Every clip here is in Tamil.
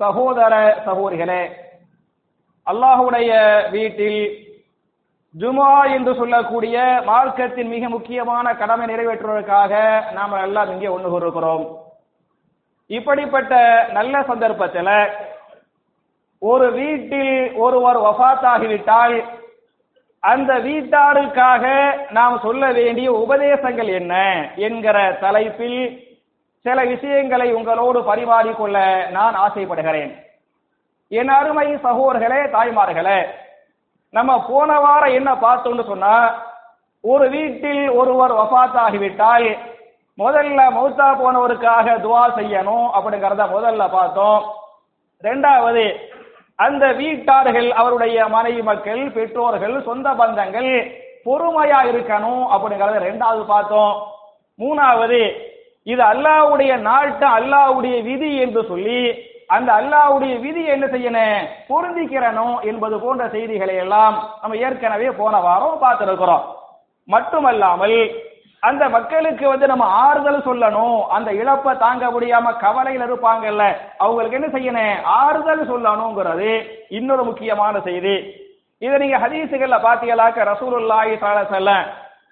சகோதர சகோதரிகளே அல்லாஹுடைய வீட்டில் ஜுமா என்று சொல்லக்கூடிய மார்க்கத்தின் மிக முக்கியமான கடமை நிறைவேற்றுவதற்காக நாம் எல்லாம் இங்கே ஒன்று கூறுகிறோம் இப்படிப்பட்ட நல்ல சந்தர்ப்பத்தில் ஒரு வீட்டில் ஒருவர் வஃத்தாகிவிட்டால் அந்த வீட்டாருக்காக நாம் சொல்ல வேண்டிய உபதேசங்கள் என்ன என்கிற தலைப்பில் சில விஷயங்களை உங்களோடு பரிமாறிக்கொள்ள நான் ஆசைப்படுகிறேன். என் அருமை சகோதர்களே தாய்மார்களே நம்ம போன வாரம் என்ன பார்த்தோம்னு சொன்னா ஒரு வீட்டில் ஒருவர் வஃத்தாகிவிட்டால் முதல்ல மௌத்தா போனவருக்காக துவா செய்யணும் அப்படிங்கறத முதல்ல பார்த்தோம். ரெண்டாவது அந்த வீட்டார்கள் அவருடைய மனைவி மக்கள் பெற்றோர்கள் சொந்த பந்தங்கள் பொறுமையா இருக்கணும் அப்படிங்கறத ரெண்டாவது பார்த்தோம். மூணாவது இது அல்லாவுடைய நாட்டு அல்லாவுடைய விதி என்று சொல்லி அந்த அல்லாவுடைய விதி என்ன செய்யணும் பொருந்திக்கிறனும் என்பது போன்ற செய்திகளை எல்லாம் நம்ம ஏற்கனவே போன வாரம் பார்த்திருக்கிறோம். மட்டுமல்லாமல் அந்த மக்களுக்கு வந்து நம்ம ஆறுதல் சொல்லணும். அந்த இழப்பை தாங்க முடியாம கவலையில் இருப்பாங்கல்ல. அவங்களுக்கு என்ன செய்யணும் ஆறுதல் சொல்லணுங்கிறது இன்னொரு முக்கியமான செய்தி. இதை நீங்க ஹதீசுகள்ல பாத்தீங்களாக்க ரசூலுல்லாஹி ஸல்லல்லாஹு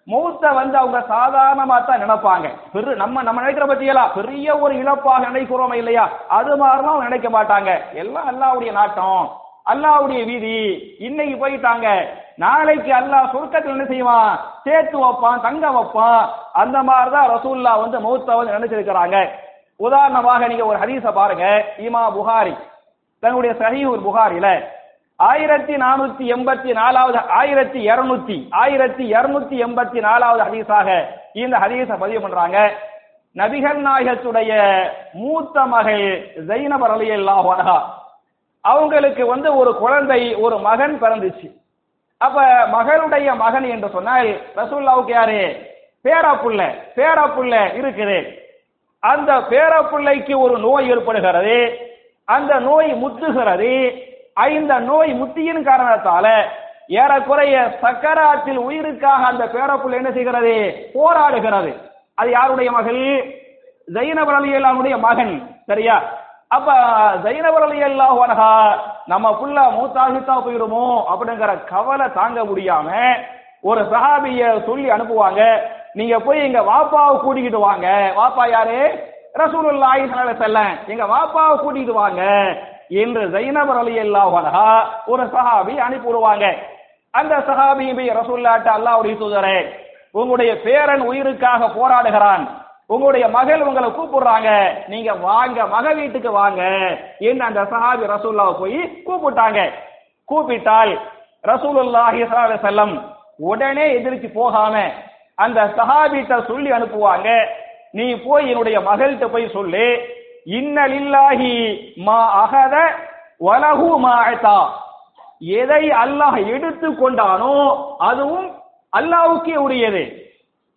மௌத்த வந்து அவங்க சாதாரணமா தான் நினைப்பாங்க. பெரு நம்ம நம்ம நினைக்கிற பத்தியலா பெரிய ஒரு இழப்பாக நினைக்கிறோமே இல்லையா? அது மாதிரிலாம் அவங்க நினைக்க மாட்டாங்க. எல்லாம் அல்லாவுடைய நாட்டம். அல்லாவுடைய வீதி. இன்னைக்கு போயிட்டாங்க. நாளைக்கு அல்லாஹ் சொர்க்கத்தில் என்ன செய்வான்? சேர்த்து வைப்பான் தங்க வைப்பான். அந்த மாதிரி தான் ரசூல்லா வந்து மௌத்த வந்து நினைச்சிருக்கிறாங்க. உதாரணமாக நீங்க ஒரு ஹதீஸ பாருங்க. இமா புகாரி தன்னுடைய சஹீஹுல் புகாரில ஆயிரத்தி நானூத்தி எண்பத்தி நாலாவது ஆயிரத்தி இருநூத்தி ஆயிரத்தி இருநூத்தி எண்பத்தி நாலாவது ஹதீஸாக இந்த ஹதீஸ பதிவு பண்றாங்க. நபிகள் நாயகத்துடைய மூத்த மகள் ஜைனபர் அலி அல்லாஹா அவங்களுக்கு வந்து ஒரு குழந்தை ஒரு மகன் பிறந்துச்சு. அப்ப மகளுடைய மகன் என்று சொன்னால் ரசூல்லாவுக்கு யாரு? பேராப்புள்ள பேராப்புள்ள இருக்குது. அந்த பேரப்பிள்ளைக்கு ஒரு நோய் ஏற்படுகிறது. அந்த நோய் முத்துகிறது. இந்த நோய் முத்தியின் காரணத்தால ஏறக்குறைய சக்கராத்தில் உயிருக்காக அந்த பேரப்புள் என்ன செய்கிறது? போராடுகிறது. அது யாருடைய மகள்? ஜைனபர் அலி அல்லாவுடைய மகன். சரியா? அப்ப ஜைனபர் அலி அல்லாஹா நம்ம புள்ள மூத்தாகித்தா போயிருமோ? அப்படிங்கிற கவலை தாங்க முடியாம ஒரு சஹாபிய சொல்லி அனுப்புவாங்க. நீங்க போய் எங்க வாப்பாவை கூட்டிக்கிட்டு வாங்க. வாப்பா யாரு? ரசூலுல்லாஹி ஸல்லல்லாஹு அலைஹி வஸல்லம். எங்க வாப்பாவை கூட்டிட்டு வாங்க. என்று ஜைனபர் அலி அல்லாஹா ஒரு சஹாபி அனுப்பிவிடுவாங்க. அந்த சஹாபி ரசூல்லாட்ட அல்லாவுடைய தூதரே உங்களுடைய பேரன் உயிருக்காக போராடுகிறான். உங்களுடைய மகள் உங்களை கூப்பிடுறாங்க. நீங்க வாங்க மக வீட்டுக்கு வாங்க என்று அந்த சஹாபி ரசூல்லாவை போய் கூப்பிட்டாங்க. கூப்பிட்டால் ரசூலுல்லாஹி செல்லம் உடனே எதிர்த்து போகாம அந்த சஹாபிட்ட சொல்லி அனுப்புவாங்க. நீ போய் என்னுடைய மகள்கிட்ட போய் சொல்லு. இன்னலில்லாஹி மா அகத வலகு மா எதை அல்லாஹ் எடுத்து கொண்டானோ அதுவும் அல்லாஹ்வுக்கே உரியது.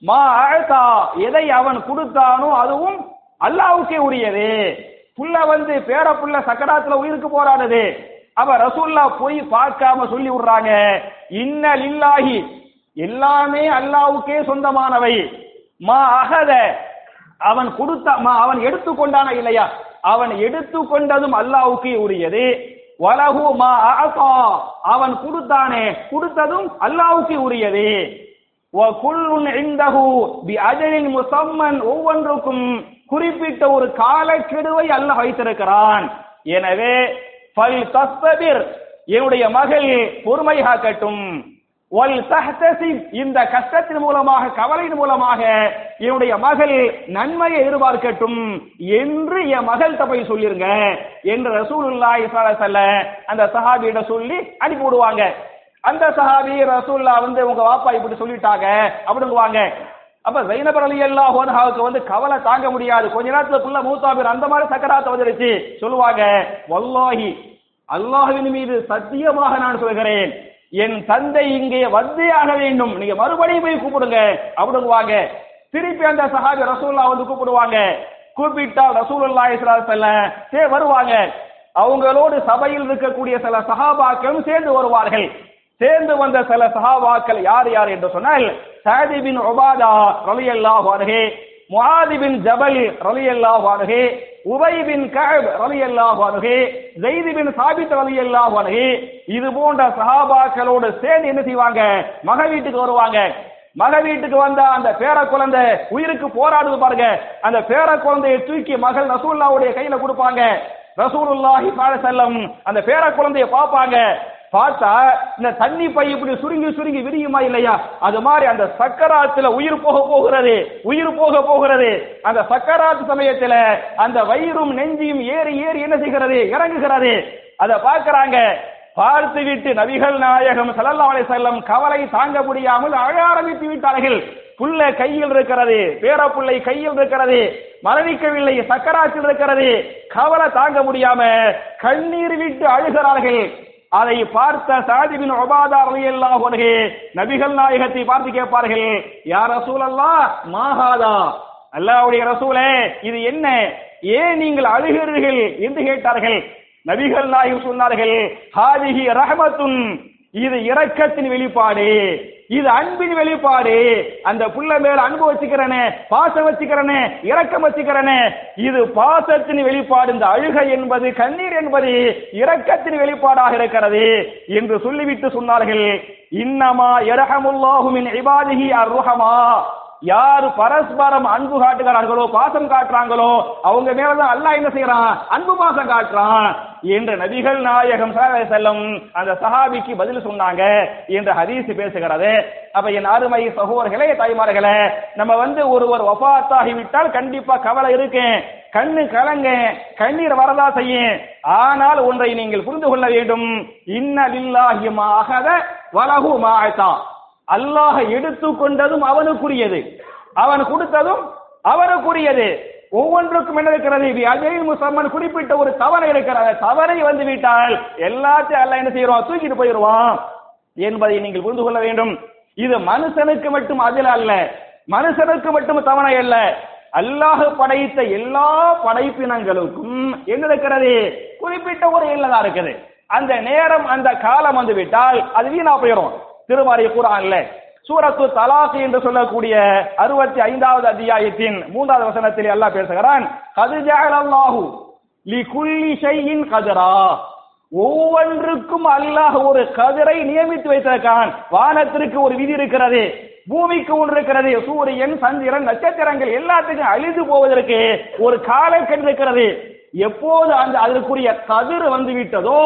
மா அழத்தா எதை அவன் கொடுத்தானோ அதுவும் அல்லாஹ்வுக்கே உரியது. புள்ள வந்து பேர புள்ள சக்கராத்துல உயிருக்கு போராடுது. அவ ரசூல்லா போய் பார்க்காம சொல்லி விடுறாங்க. இன்னல் இல்லாஹி எல்லாமே அல்லாஹ்வுக்கே சொந்தமானவை. மா அகத அவன் கொடுத்த மா அவன் எடுத்துக்கொண்டான இல்லையா? அவன் எடுத்துக்கொண்டதும் அல்லாஹ்வுக்கே உரியது. வலகு மா அவன் கொடுத்தானே கொடுத்ததும் அல்லாஹ்வுக்கே உரியது. முசம்மன். ஒவ்வொன்றுக்கும் குறிப்பிட்ட ஒரு காலக்கெடுவை அல்லாஹ் வைத்திருக்கிறான். எனவே ஃபல் என்னுடைய மகள் பொறுமை காக்கட்டும் இந்த கஷ்டத்தின் மூலமாக கவலையின் மூலமாக என்னுடைய மகள் நன்மையை எதிர்பார்க்கட்டும் என்று என் மகள் தப்பை சொல்லிருங்க என்று ரசூலுல்லாஹி ஸல்லல்லாஹு அலைஹி அந்த சஹாபியிட சொல்லி அனுப்பி விடுவாங்க. அந்த சஹாபி ரசூல்லா வந்து உங்க வாப்பா இப்படி சொல்லிட்டாங்க அப்படிங்குவாங்க. அப்ப ஜைனபர் அலி அல்லா ஹோன்ஹாவுக்கு வந்து கவலை தாங்க முடியாது. கொஞ்ச நேரத்துக்குள்ள மூத்தாபீர் அந்த மாதிரி சக்கராத்த வந்துருச்சு. சொல்லுவாங்க வல்லாஹி அல்லாஹுவின் மீது சத்தியமாக நான் சொல்கிறேன். என் தந்தை இங்கே வந்தே ஆக வேண்டும். நீங்க மறுபடியும் போய் கூப்பிடுங்க. அப்படிங்குவாங்க திருப்பி அந்த சஹாபி ரசூல்லா வந்து கூப்பிடுவாங்க. கூப்பிட்டால் ரசூலுல்லா ஸல்லல்லாஹு சே வருவாங்க. அவங்களோடு சபையில் இருக்கக்கூடிய சில சஹாபாக்களும் சேர்ந்து வருவார்கள். சேர்ந்து வந்த சில சஹாபாக்கள் யார் யார் என்று சொன்னால் சாதிபின் ஒபாதா ரலியல்லாஹு அன்ஹு முஆதி பின் ஜபல் ரலியல்லாஹு அன்ஹு உபை பின் கஅப் ரலியல்லாஹு அன்ஹு ஸைத் பின் சாபித் ரலியல்லாஹு அணுகே இது போன்ற சஹாபாக்களோடு சேர்ந்து என்ன செய்வாங்க? மக வீட்டுக்கு வருவாங்க. மக வீட்டுக்கு வந்த அந்த பேர குழந்தை உயிருக்கு போராடுது பாருங்க. அந்த பேர குழந்தையை தூக்கி மகள் ரசூல்லாவுடைய கையில கொடுப்பாங்க. ரசூலுல்லாஹி ஸல்லல்லாஹு அந்த பேர குழந்தைய பார்ப்பாங்க. பார்த்தா இந்த தண்ணி பை இப்படி சுருங்கி சுருங்கி விரியுமா இல்லையா? அது மாதிரி அந்த சக்கராத்துல உயிர் போக போகிறது உயிர் போக போகிறது. அந்த சக்கராத்து சமயத்துல அந்த வயிறும் நெஞ்சியும் ஏறி ஏறி என்ன செய்கிறது? இறங்குகிறது. அதை பார்க்கறாங்க. பார்த்து விட்டு நபிகள் நாயகம் ஸல்லல்லாஹு செல்லம் வஸல்லம் கவலை தாங்க முடியாமல் அழ ஆரம்பித்து விட்டார்கள். புள்ள கையில் இருக்கிறது பேர புள்ளை கையில் இருக்கிறது மரணிக்கவில்லை சக்கராத்தில் இருக்கிறது. கவலை தாங்க முடியாம கண்ணீர் விட்டு அழுகிறார்கள். அதை பார்த்த சாதிபின் ஒபாதா ரலியல்லாஹு அன்ஹு நபிகள் நாயகத்தை பார்த்து கேட்பார்கள் யார் ரசூல் அல்லா மாஹாதா அல்லாவுடைய ரசூலே இது என்ன? ஏன் நீங்கள் அழுகிறீர்கள்? என்று கேட்டார்கள். நபிகள் நாயகம் சொன்னார்கள் ஹாதிஹி ரஹமத்துன் இது இரக்கத்தின் வெளிப்பாடு. இது அன்பின் வெளிப்பாடு. அந்த புள்ள மேல அன்பு வச்சுக்கிறனே பாசம் வச்சுக்கிறனே இரக்கம் வச்சுக்கிறனே இது பாசத்தின் வெளிப்பாடு. இந்த அழுகை என்பது கண்ணீர் என்பது இரக்கத்தின் வெளிப்பாடாக இருக்கிறது என்று சொல்லிவிட்டு சொன்னார்கள். இன்னமா இரகமுல்லாஹுமின் இபாதிஹி யார் பரஸ்பரம் அன்பு காட்டுகிறார்களோ பாசம் காட்டுறாங்களோ அவங்க மேலதான் அல்லாஹ் என்ன செய்யறான்? அன்பு பாசம் காட்டுறான். என்று நபிகள் நாயகம் செல்லும் அந்த சஹாபிக்கு பதில் சொன்னாங்க என்று ஹதீஸ் பேசுகிறது. அப்ப என் அருமை சகோதரர்களே தாய்மார்களே நம்ம வந்து ஒருவர் வஃபாத்தாகி விட்டால் கண்டிப்பா கவலை இருக்கேன். கண்ணு கலங்க கண்ணீர் வரதா செய்யும் ஆனால் ஒன்றை நீங்கள் புரிந்து கொள்ள வேண்டும். இன்ன லில்லாஹி மா அகத அல்லாஹ் எடுத்துக்கொண்டதும் அவனுக்குரியது. அவன் கொடுத்ததும் அவனுக்குரியது. ஒவ்வொன்றுக்கும் என்ன இருக்கிறது? அஜய் முசம்மன் குறிப்பிட்ட ஒரு தவறை இருக்கிறது. தவறை வந்து விட்டால் எல்லாத்தையும் அல்ல என்ன செய்யறோம் தூக்கிட்டு போயிடுவான் என்பதை நீங்கள் புரிந்து கொள்ள வேண்டும். இது மனுஷனுக்கு மட்டும் அதில் அல்ல. மனுஷனுக்கு மட்டும் தவணை அல்ல. அல்லாஹ் படைத்த எல்லா படைப்பினங்களுக்கும் என்ன இருக்கிறது? குறிப்பிட்ட ஒரு எல்லைதான் இருக்குது. அந்த நேரம் அந்த காலம் வந்து விட்டால் அது வீணா போயிடும். திருமறை குரான்ல சூரத்து தலாக் என்று சொல்லக்கூடிய அறுபத்தி ஐந்தாவது அத்தியாயத்தின் மூன்றாவது வசனத்தில் அல்லாஹ் பேசுகிறான் கது லி குல்லி ஷையின் ஒவ்வொன்றுக்கும் அல்லாஹ் ஒரு கதிரை நியமித்து வைத்திருக்கான் வானத்திற்கு ஒரு விதி இருக்கிறது பூமிக்கு ஒன்று இருக்கிறது சூரியன் சந்திரன் நட்சத்திரங்கள் எல்லாத்துக்கும் அழிந்து போவதற்கு ஒரு காலக்கெடு இருக்கிறது. எப்போது அந்த அதற்குரிய கதிர் வந்து விட்டதோ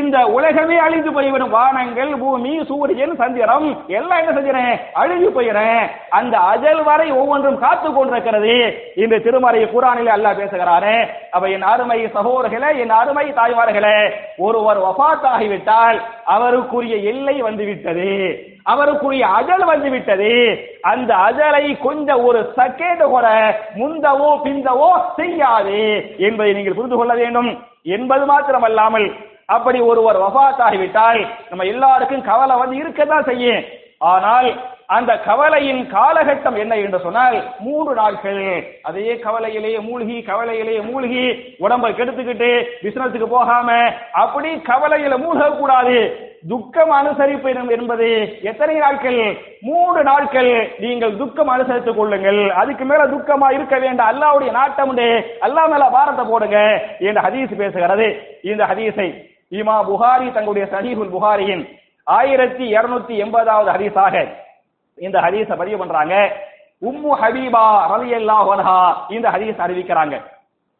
இந்த உலகமே அழிந்து போய்விடும். வானங்கள் பூமி சூரியன் சந்திரம் எல்லாம் என்ன செஞ்சிடறேன் அழிஞ்சு போயிடுறேன் அந்த அஜல் வரை ஒவ்வொன்றும் காத்து கொண்டிருக்கிறது. இந்த திருமறை குரானிலே அல்லாஹ் பேசுகிறாரே அப்ப என் அருமை சகோதரர்களே என் அருமை தாய்மார்களே ஒருவர் வபாத் ஆகிவிட்டால் அவருக்குரிய எல்லை வந்து விட்டது. அவருக்குரிய அஜல் வந்துவிட்டது அந்த அஜலை கொஞ்சம் ஒரு செகண்ட் கூட முந்தவோ பிந்தவோ செய்யாது என்பதை நீங்கள் புரிந்து கொள்ள வேண்டும். என்பது மாத்திரமல்லாமல் அப்படி ஒருவர் வஃபாத் ஆகிவிட்டால் நம்ம எல்லாருக்கும் கவலை வந்து இருக்கத்தான் செய்யும். ஆனால் அந்த கவலையின் காலகட்டம் என்ன என்று சொன்னால் மூன்று நாட்கள். அதே கவலையிலேயே மூழ்கி கவலையிலேயே மூழ்கி உடம்பை கெடுத்துக்கிட்டு பிசினஸுக்கு போகாம அப்படி கவலையில மூழ்க கூடாது துக்கம் அனுசரிப்பு என்பது எத்தனை நாட்கள்? மூன்று நாட்கள். நீங்கள் துக்கம் அனுசரித்துக் கொள்ளுங்கள். அதுக்கு மேல துக்கமா இருக்க வேண்டாம். அல்லாவுடைய நாட்டம் உண்டு. அல்லா மேல பாரத்தை போடுங்க என்று ஹதீஸ் பேசுகிறது. இந்த ஹதீஸை இமா புகாரி தங்களுடைய சஹீஹுல் புகாரியின் ஆயிரத்தி இருநூத்தி எண்பதாவது ஹதீஸாக இந்த ஹதீஸ பதிவு பண்றாங்க. உம்மு ஹபீபா ரலியல்லாஹு அன்ஹா இந்த ஹதீஸ் அறிவிக்கிறாங்க.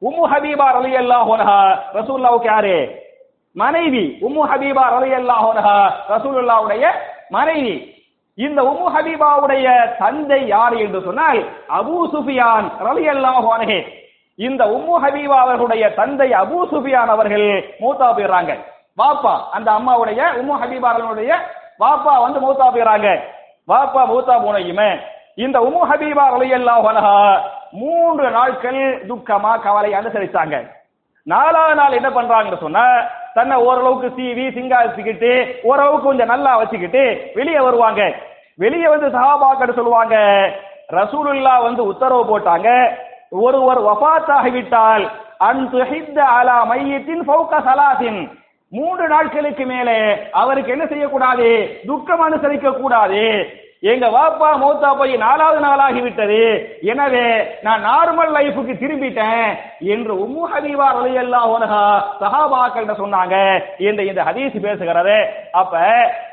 உம்மு ஹபீபா ரலியல்லாஹு அன்ஹா ரசூல்லாவுக்கு யாரு? மனைவி. உம்மு ஹபீபா ரலியல்லாஹு ஹோனஹா ரசூலுல்லாவுடைய மனைவி. இந்த உம்மு ஹபீபாவுடைய தந்தை யார் என்று சொன்னால் அபூ சுஃபியான் ரலியல்லாஹு அன்ஹு. இந்த உம்மு ஹபீபா அவர்களுடைய தந்தை அபூ சுஃபியான் அவர்கள் மூத்தா போயிடுறாங்க. வாப்பா அந்த அம்மாவுடைய உம்மு ஹபீபா அவர்களுடைய வாப்பா வந்து மூத்தா போயிடுறாங்க. வாப்பா மூத்தா போனையுமே இந்த உமு ஹபீபா ரலியல்லாஹு வனஹா மூன்று நாட்கள் துக்கமா கவலை அனுசரித்தாங்க நாலாவது நாள் என்ன பண்றாங்கன்னு சொன்னா தன்னை ஓரளவுக்கு சீவி சிங்காசிக்கிட்டு ஓரளவுக்கு கொஞ்சம் நல்லா வச்சுக்கிட்டு வெளியே வருவாங்க. வெளியே வந்து சஹாபாக்கள் சொல்லுவாங்க ரசூலுல்லா வந்து உத்தரவு போட்டாங்க ஒருவர் வஃபாத் ஆகிவிட்டால் அன் துஹித்த அலா மையத்தின் ஃபௌக சலாசின் மூன்று நாட்களுக்கு மேலே அவருக்கு என்ன செய்யக்கூடாது? துக்கம் அனுசரிக்க கூடாது எங்க வாப்பா மூத்தா போய் நாலாவது நாளாகி விட்டது. எனவே நான் நார்மல் லைஃபுக்கு திரும்பிட்டேன் என்று உம்மு ஹபீபா அல்லா உலகா சஹாபாக்கள் சொன்னாங்க. என்று இந்த ஹதீஸ் பேசுகிறது. அப்ப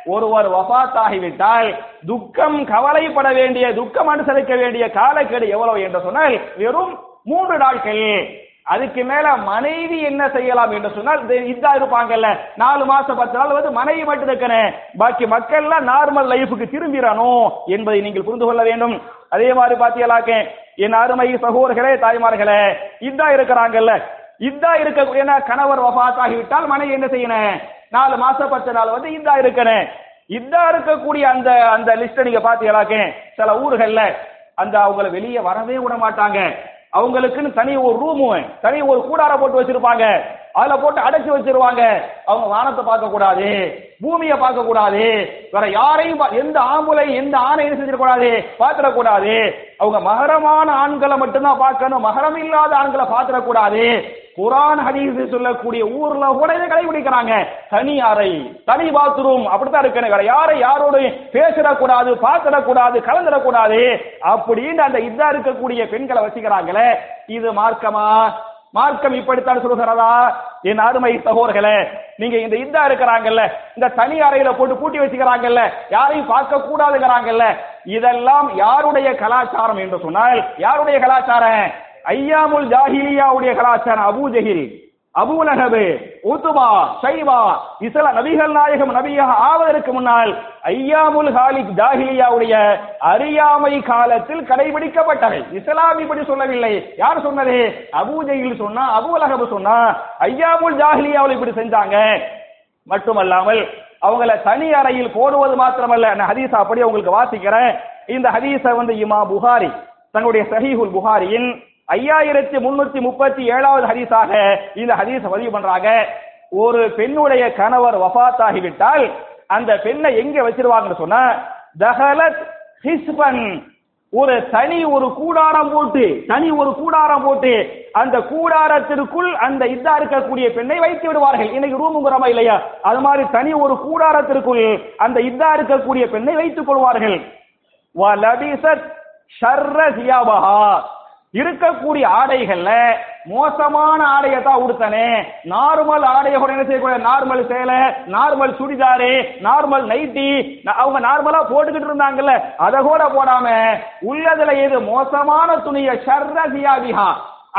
ஒருவர் வஃபாத் ஆகிவிட்டால் துக்கம் கவலைப்பட வேண்டிய துக்கம் அனுசரிக்க வேண்டிய காலக்கெடு எவ்வளவு என்று சொன்னால் வெறும் மூன்று நாட்கள். அதுக்கு மேல மனைவி என்ன செய்யலாம் என்று சொன்னால் இதா இருப்பாங்கல்ல நாலு மாசம் பத்து நாள் வந்து மனைவி மட்டும் இருக்கணும். பாக்கி மக்கள்லாம் நார்மல் லைஃபுக்கு திரும்பிடணும் என்பதை நீங்கள் புரிந்து கொள்ள வேண்டும். அதே மாதிரி பாத்தீங்களாக்க என் அருமை சகோதரர்களே தாய்மார்களே இதா இருக்கிறாங்கல்ல இதா இருக்கக்கூடிய கணவர் வபாத் ஆகிவிட்டால் மனைவி என்ன செய்யணும்? நாலு மாசம் பத்து நாள் வந்து இதா இருக்கணும். இதா இருக்கக்கூடிய அந்த அந்த லிஸ்ட நீங்க பாத்தீங்களாக்க சில ஊர்கள்ல அந்த அவங்கள வெளியே வரவே விட மாட்டாங்க. அவங்களுக்குன்னு தனி ஒரு ரூமு தனி ஒரு கூடார போட்டு வச்சிருப்பாங்க. அதுல போட்டு அடைச்சு வச்சிருவாங்க. அவங்க வானத்தை பார்க்க கூடாது பூமியை பார்க்க கூடாது வேற யாரையும் பா- எந்த ஆம்பளை எந்த ஆணையும் செஞ்சிடக்கூடாது? பாத்திரக்கூடாது அவங்க மகரமான ஆண்களை மட்டும்தான் பார்க்கணும். மகரம் இல்லாத ஆண்களை பாத்திரக்கூடாது குரான் ஹதீஸ் சொல்லக்கூடிய ஊர்ல கூட இதை கடைபிடிக்கிறாங்க. தனி அறை தனி பாத்ரூம் அப்படித்தான் இருக்கணும். யாரை யாரோடு பேசிடக்கூடாது பாத்திரக்கூடாது கலந்துடக்கூடாது அப்படின்னு அந்த இதா இருக்கக்கூடிய பெண்களை வச்சுக்கிறாங்களே இது மார்க்கமா? மார்க்கம் இப்படித்தான் சொல்லுகிறதா? என் அருமை சகோதர்களே நீங்க இந்த இதா இருக்கிறாங்கல்ல இந்த தனி அறையில போட்டு பூட்டி வச்சுக்கிறாங்கல்ல யாரையும் பார்க்க கூடாதுங்கிறாங்கல்ல இதெல்லாம் யாருடைய கலாச்சாரம் என்று சொன்னால் யாருடைய கலாச்சாரம்? ஐயாமுல் ஜாஹிலியாவுடைய கலாச்சாரம் Abu Jahl Abu Lahab Utba Shaiba இஸ்ல நபிகள் நாயகம் நபியாக ஆவதற்கு முன்னால் ஐயாமுல் ஹாலிக் ஜாஹிலியாவுடைய அறியாமை காலத்தில் கடைபிடிக்கப்பட்டவை. இஸ்லாம் இப்படி சொல்லவில்லை. யார் சொன்னது? அபூ ஜஹில் சொன்னா அபூலகபு சொன்னா ஐயாமுல் ஜாஹிலியாவில் இப்படி செஞ்சாங்க. மட்டுமல்லாமல் அவங்கள தனி அறையில் போடுவது மாத்திரமல்ல. நான் ஹதீஸ் அப்படி உங்களுக்கு வாசிக்கிறேன். இந்த ஹதீஸை வந்து இமா புகாரி தங்களுடைய சஹீஹுல் புகாரியின் ஐயாயிரத்தி முன்னூத்தி முப்பத்தி ஏழாவது ஹதீஸாக இந்த ஹதீஸை பதிவு பண்றாங்க. ஒரு பெண்ணுடைய கணவர் வஃபாத் ஆகிவிட்டால் அந்த பெண்ணை எங்க வச்சிருவாங்கன்னு சொன்னா தஹலத் ஹிஸ்பன். ஒரு தனி ஒரு கூடாரம் போட்டு தனி ஒரு கூடாரம் போட்டு அந்த கூடாரத்திற்குள் அந்த இதா இருக்கக்கூடிய பெண்ணை வைத்து விடுவார்கள். இன்னைக்கு ரூமுங்கிறமா இல்லையா? அது மாதிரி தனி ஒரு கூடாரத்திற்குள் அந்த இதா இருக்கக்கூடிய பெண்ணை வைத்துக் கொள்வார்கள். இருக்கக்கூடிய ஆடைகள்ல மோசமான ஆடையை தான் உடுத்தனே. நார்மல் ஆடையை கூட என்ன செய்யக்கூடிய நார்மல் சேலை நார்மல் சுடிதாரு நார்மல் நைட்டி அவங்க நார்மலா போட்டுக்கிட்டு இருந்தாங்கல்ல அதை கூட போடாம உள்ளதுல எது மோசமான துணியை? ஷர்ர சியாபிஹா.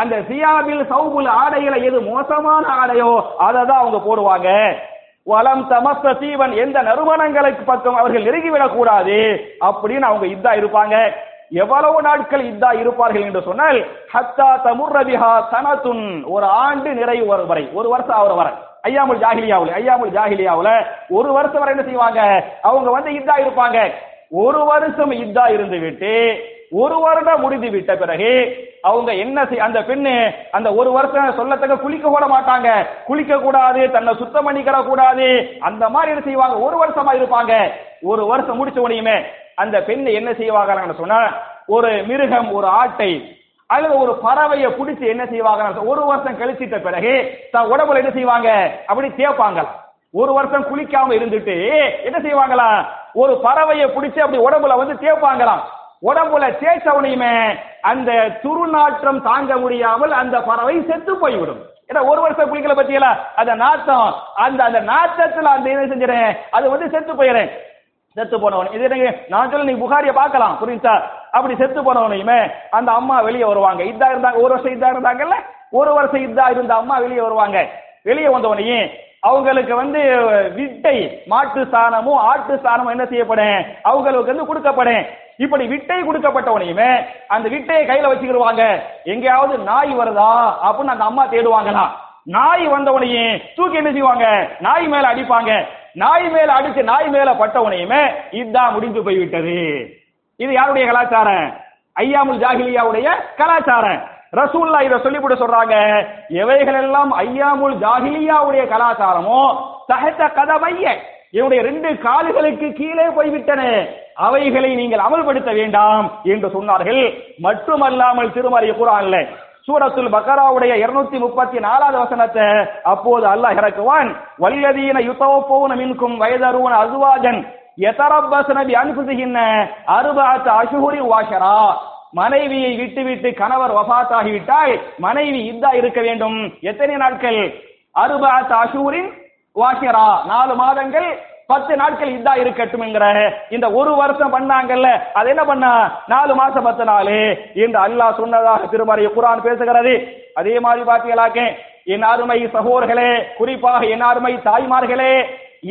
அந்த சியாபில் சவுபுல் ஆடைகளை எது மோசமான ஆடையோ அதை தான் அவங்க போடுவாங்க. வளம் தமஸ்த சீவன் எந்த நறுமணங்களுக்கு பக்கம் அவர்கள் நெருங்கிவிடக் கூடாது அப்படின்னு அவங்க இதா இருப்பாங்க. எவ்வளவு நாட்கள் இதா இருப்பார்கள் என்று சொன்னால் ஹத்தா தமுர்ரபிஹா சனத்துன் ஒரு ஆண்டு நிறைவு வரும் வரை ஒரு வருஷம் ஆகிற வரை ஐயாமுல் ஜாகிலியாவுல ஐயாமுல் ஜாகிலியாவுல ஒரு வருஷம் வரை என்ன செய்வாங்க? அவங்க வந்து இதா இருப்பாங்க. ஒரு வருஷம் இதா இருந்து விட்டு ஒரு வருடம் முடிந்து விட்ட பிறகு அவங்க என்ன செய் அந்த பெண்ணு அந்த ஒரு வருஷம் சொல்லத்தக்க குளிக்க கூட மாட்டாங்க. குளிக்க கூடாது தன்னை சுத்தம் பண்ணிக்கிற கூடாது. அந்த மாதிரி என்ன செய்வாங்க? ஒரு வருஷமா இருப்பாங்க. ஒரு வருஷம் முடிச்ச உடனேயுமே அந்த பெண் என்ன செய்வாங்கன்னு சொன்னா ஒரு மிருகம் ஒரு ஆட்டை அல்லது ஒரு பறவையை பிடிச்சி என்ன செய்வாங்க ஒரு வருஷம் கழிச்சிட்ட பிறகு தான் உடம்புல என்ன செய்வாங்க? அப்படி தேய்ப்பாங்களாம். ஒரு வருஷம் குளிக்காம இருந்துட்டு என்ன செய்வாங்களா ஒரு பறவையை பிடிச்சி அப்படி உடம்புல வந்து தேய்ப்பாங்களாம். உடம்புல தேய்ச்சவனையுமே அந்த துருநாற்றம் தாங்க முடியாமல் அந்த பறவை செத்து போய்விடும். ஏன்னா ஒரு வருஷம் குளிக்கல பத்தியல? அந்த நாத்தம் அந்த அந்த நாத்தத்துல அந்த என்ன செஞ்சிடறேன்? அது வந்து செத்து போயிடுறேன் செத்து போனவன். இது எனக்கு நான் சொல்ல நீங்க புகாரிய பார்க்கலாம் புரியுதா அப்படி செத்து போனவனையுமே அந்த அம்மா வெளியே வருவாங்க. இதா இருந்தாங்க ஒரு வருஷம் இதா இருந்தாங்கல்ல? ஒரு வருஷம் இதா இருந்த அம்மா வெளியே வருவாங்க. வெளியே வந்தவனையும் அவங்களுக்கு வந்து விட்டை மாட்டு சாணமும் ஆட்டு சாணமும் என்ன செய்யப்படும்? அவங்களுக்கு வந்து கொடுக்கப்படும். இப்படி விட்டை கொடுக்கப்பட்டவனையுமே அந்த விட்டையை கையில வச்சுக்கிடுவாங்க. எங்கேயாவது நாய் வருதா? அப்படின்னு அந்த அம்மா தேடுவாங்களா நாய் வந்தவனையும் தூக்கி என்ன செய்வாங்க? நாய் மேல அடிப்பாங்க. நாய் மேல அடிச்சு நாய் மேல பட்டவனையுமே இதுதான் முடிந்து போய்விட்டது. இது யாருடைய கலாச்சாரம்? ஐயாமுல் ஜாகிலியாவுடைய கலாச்சாரம். ரசூல்லா இதை சொல்லி கூட சொல்றாங்க எவைகள் எல்லாம் ஐயாமுல் ஜாகிலியாவுடைய கலாச்சாரமோ சஹத்த கதவைய என்னுடைய ரெண்டு கால்களுக்கு கீழே போய்விட்டன. அவைகளை நீங்கள் அமல்படுத்த வேண்டாம் என்று சொன்னார்கள். மட்டுமல்லாமல் திருமறை குரான்ல சூரத்துல் பக்கராவுடைய இருநூத்தி முப்பத்தி நாலாவது வசனத்தை அப்போது அல்லாஹ் இறக்குவான். வல்லதீன யுத்தவப்போன மின்கும் வயதருவன அசுவாஜன் எதரப்பசன பி அனுப்புகின்ற அறுபத்து அசுகுரி வாஷரா. மனைவியை விட்டுவிட்டு கணவர் வபாத்தாகிவிட்டால் மனைவி இதா இருக்க வேண்டும். எத்தனை நாட்கள்? அறுபத்து அசூரின் வாஷரா. நாலு மாதங்கள் பத்து நாட்கள் இதா இருக்கட்டும் என்கிற இந்த ஒரு வருஷம் பண்ணாங்கல்ல அது என்ன பண்ணா? நாலு மாசம் பத்து நாள். என்று அல்லாஹ் சொன்னதாக திருமறை குரான் பேசுகிறது. அதே மாதிரி பாத்தீங்களாக்க என் அருமை சகோதர்களே குறிப்பாக என் அருமை தாய்மார்களே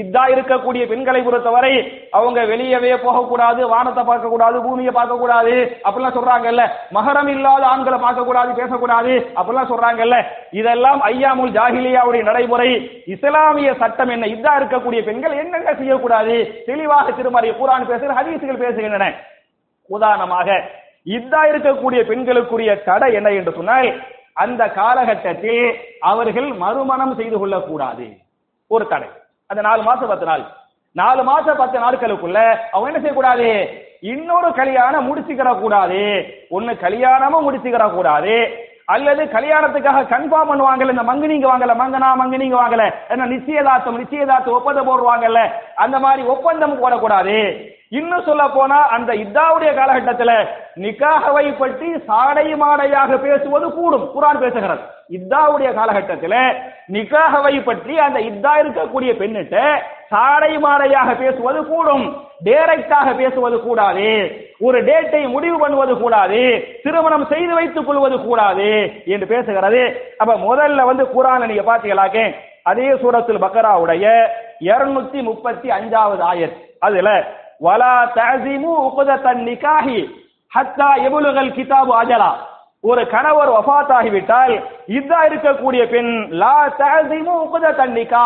இதா இருக்கக்கூடிய பெண்களை பொறுத்தவரை அவங்க வெளியவே போகக்கூடாது வானத்தை பார்க்க கூடாது பூமியை பார்க்க கூடாது அப்படிலாம் சொல்றாங்கல்ல. மகரம் இல்லாத ஆண்களை பார்க்க கூடாது பேசக்கூடாது அப்படிலாம் சொல்றாங்கல்ல. இதெல்லாம் ஐயாமுல் ஜாகிலியாவுடைய நடைமுறை. இஸ்லாமிய சட்டம் என்ன? இதா இருக்கக்கூடிய பெண்கள் என்னென்ன செய்யக்கூடாது? தெளிவாக திருமறை குரான் பேசுகிற ஹதீசுகள் பேசுகின்றன. உதாரணமாக இதா இருக்கக்கூடிய பெண்களுக்குரிய தடை என்ன என்று சொன்னால் அந்த காலகட்டத்தில் அவர்கள் மறுமணம் செய்து கொள்ளக்கூடாது. ஒரு தடை. அந்த நாலு மாசம் பத்து நாள். நாலு மாசம் பத்து நாட்களுக்குள்ள அவங்க என்ன செய்யக்கூடாது? இன்னொரு கல்யாணம் முடிச்சுக்கிற கூடாது ஒண்ணு கல்யாணமும் முடிச்சுக்கிற கூடாது அல்லது கல்யாணத்துக்காக கன்ஃபார்ம் பண்ணுவாங்கல்ல இந்த மங்கினிங்க வாங்கல மங்கனா மங்கினிங்க வாங்கல என்ன நிச்சயதார்த்தம் நிச்சயதார்த்தம் ஒப்பந்தம் போடுவாங்கல்ல அந்த மாதிரி ஒப்பந்தம் போடக்கூடாது. இன்னும் சொல்ல போனா அந்த இத்தாவுடைய காலகட்டத்தில் நிக்காகவை பற்றி சாடை மாடையாக பேசுவது கூடும். குரான் பேசுகிறது. இத்தாவுடைய காலகட்டத்தில் நிக்காகவை பற்றி அந்த இத்தா இருக்கக்கூடிய பெண்ணிட்ட சாடை மாடையாக பேசுவது கூடும். டேரக்டாக பேசுவது கூடாது. ஒரு டேட்டை முடிவு பண்ணுவது கூடாது. திருமணம் செய்து வைத்துக் கொள்வது கூடாது என்று பேசுகிறது. அப்ப முதல்ல வந்து குரான் நீங்க பாத்தீங்களாக்க அதே சூரத்தில் பக்கராவுடைய இருநூத்தி முப்பத்தி அஞ்சாவது ஆயத். அதுல வலா தசிமு உபதத்தன் நிகாஹி ஹத்தா எபுலுகல் கிதாபு அஜலா. ஒரு கணவர் வஃபாத் ஆகிவிட்டால் இதா இருக்கக்கூடிய பெண் லா தசிமு உபதத்தன் நிகா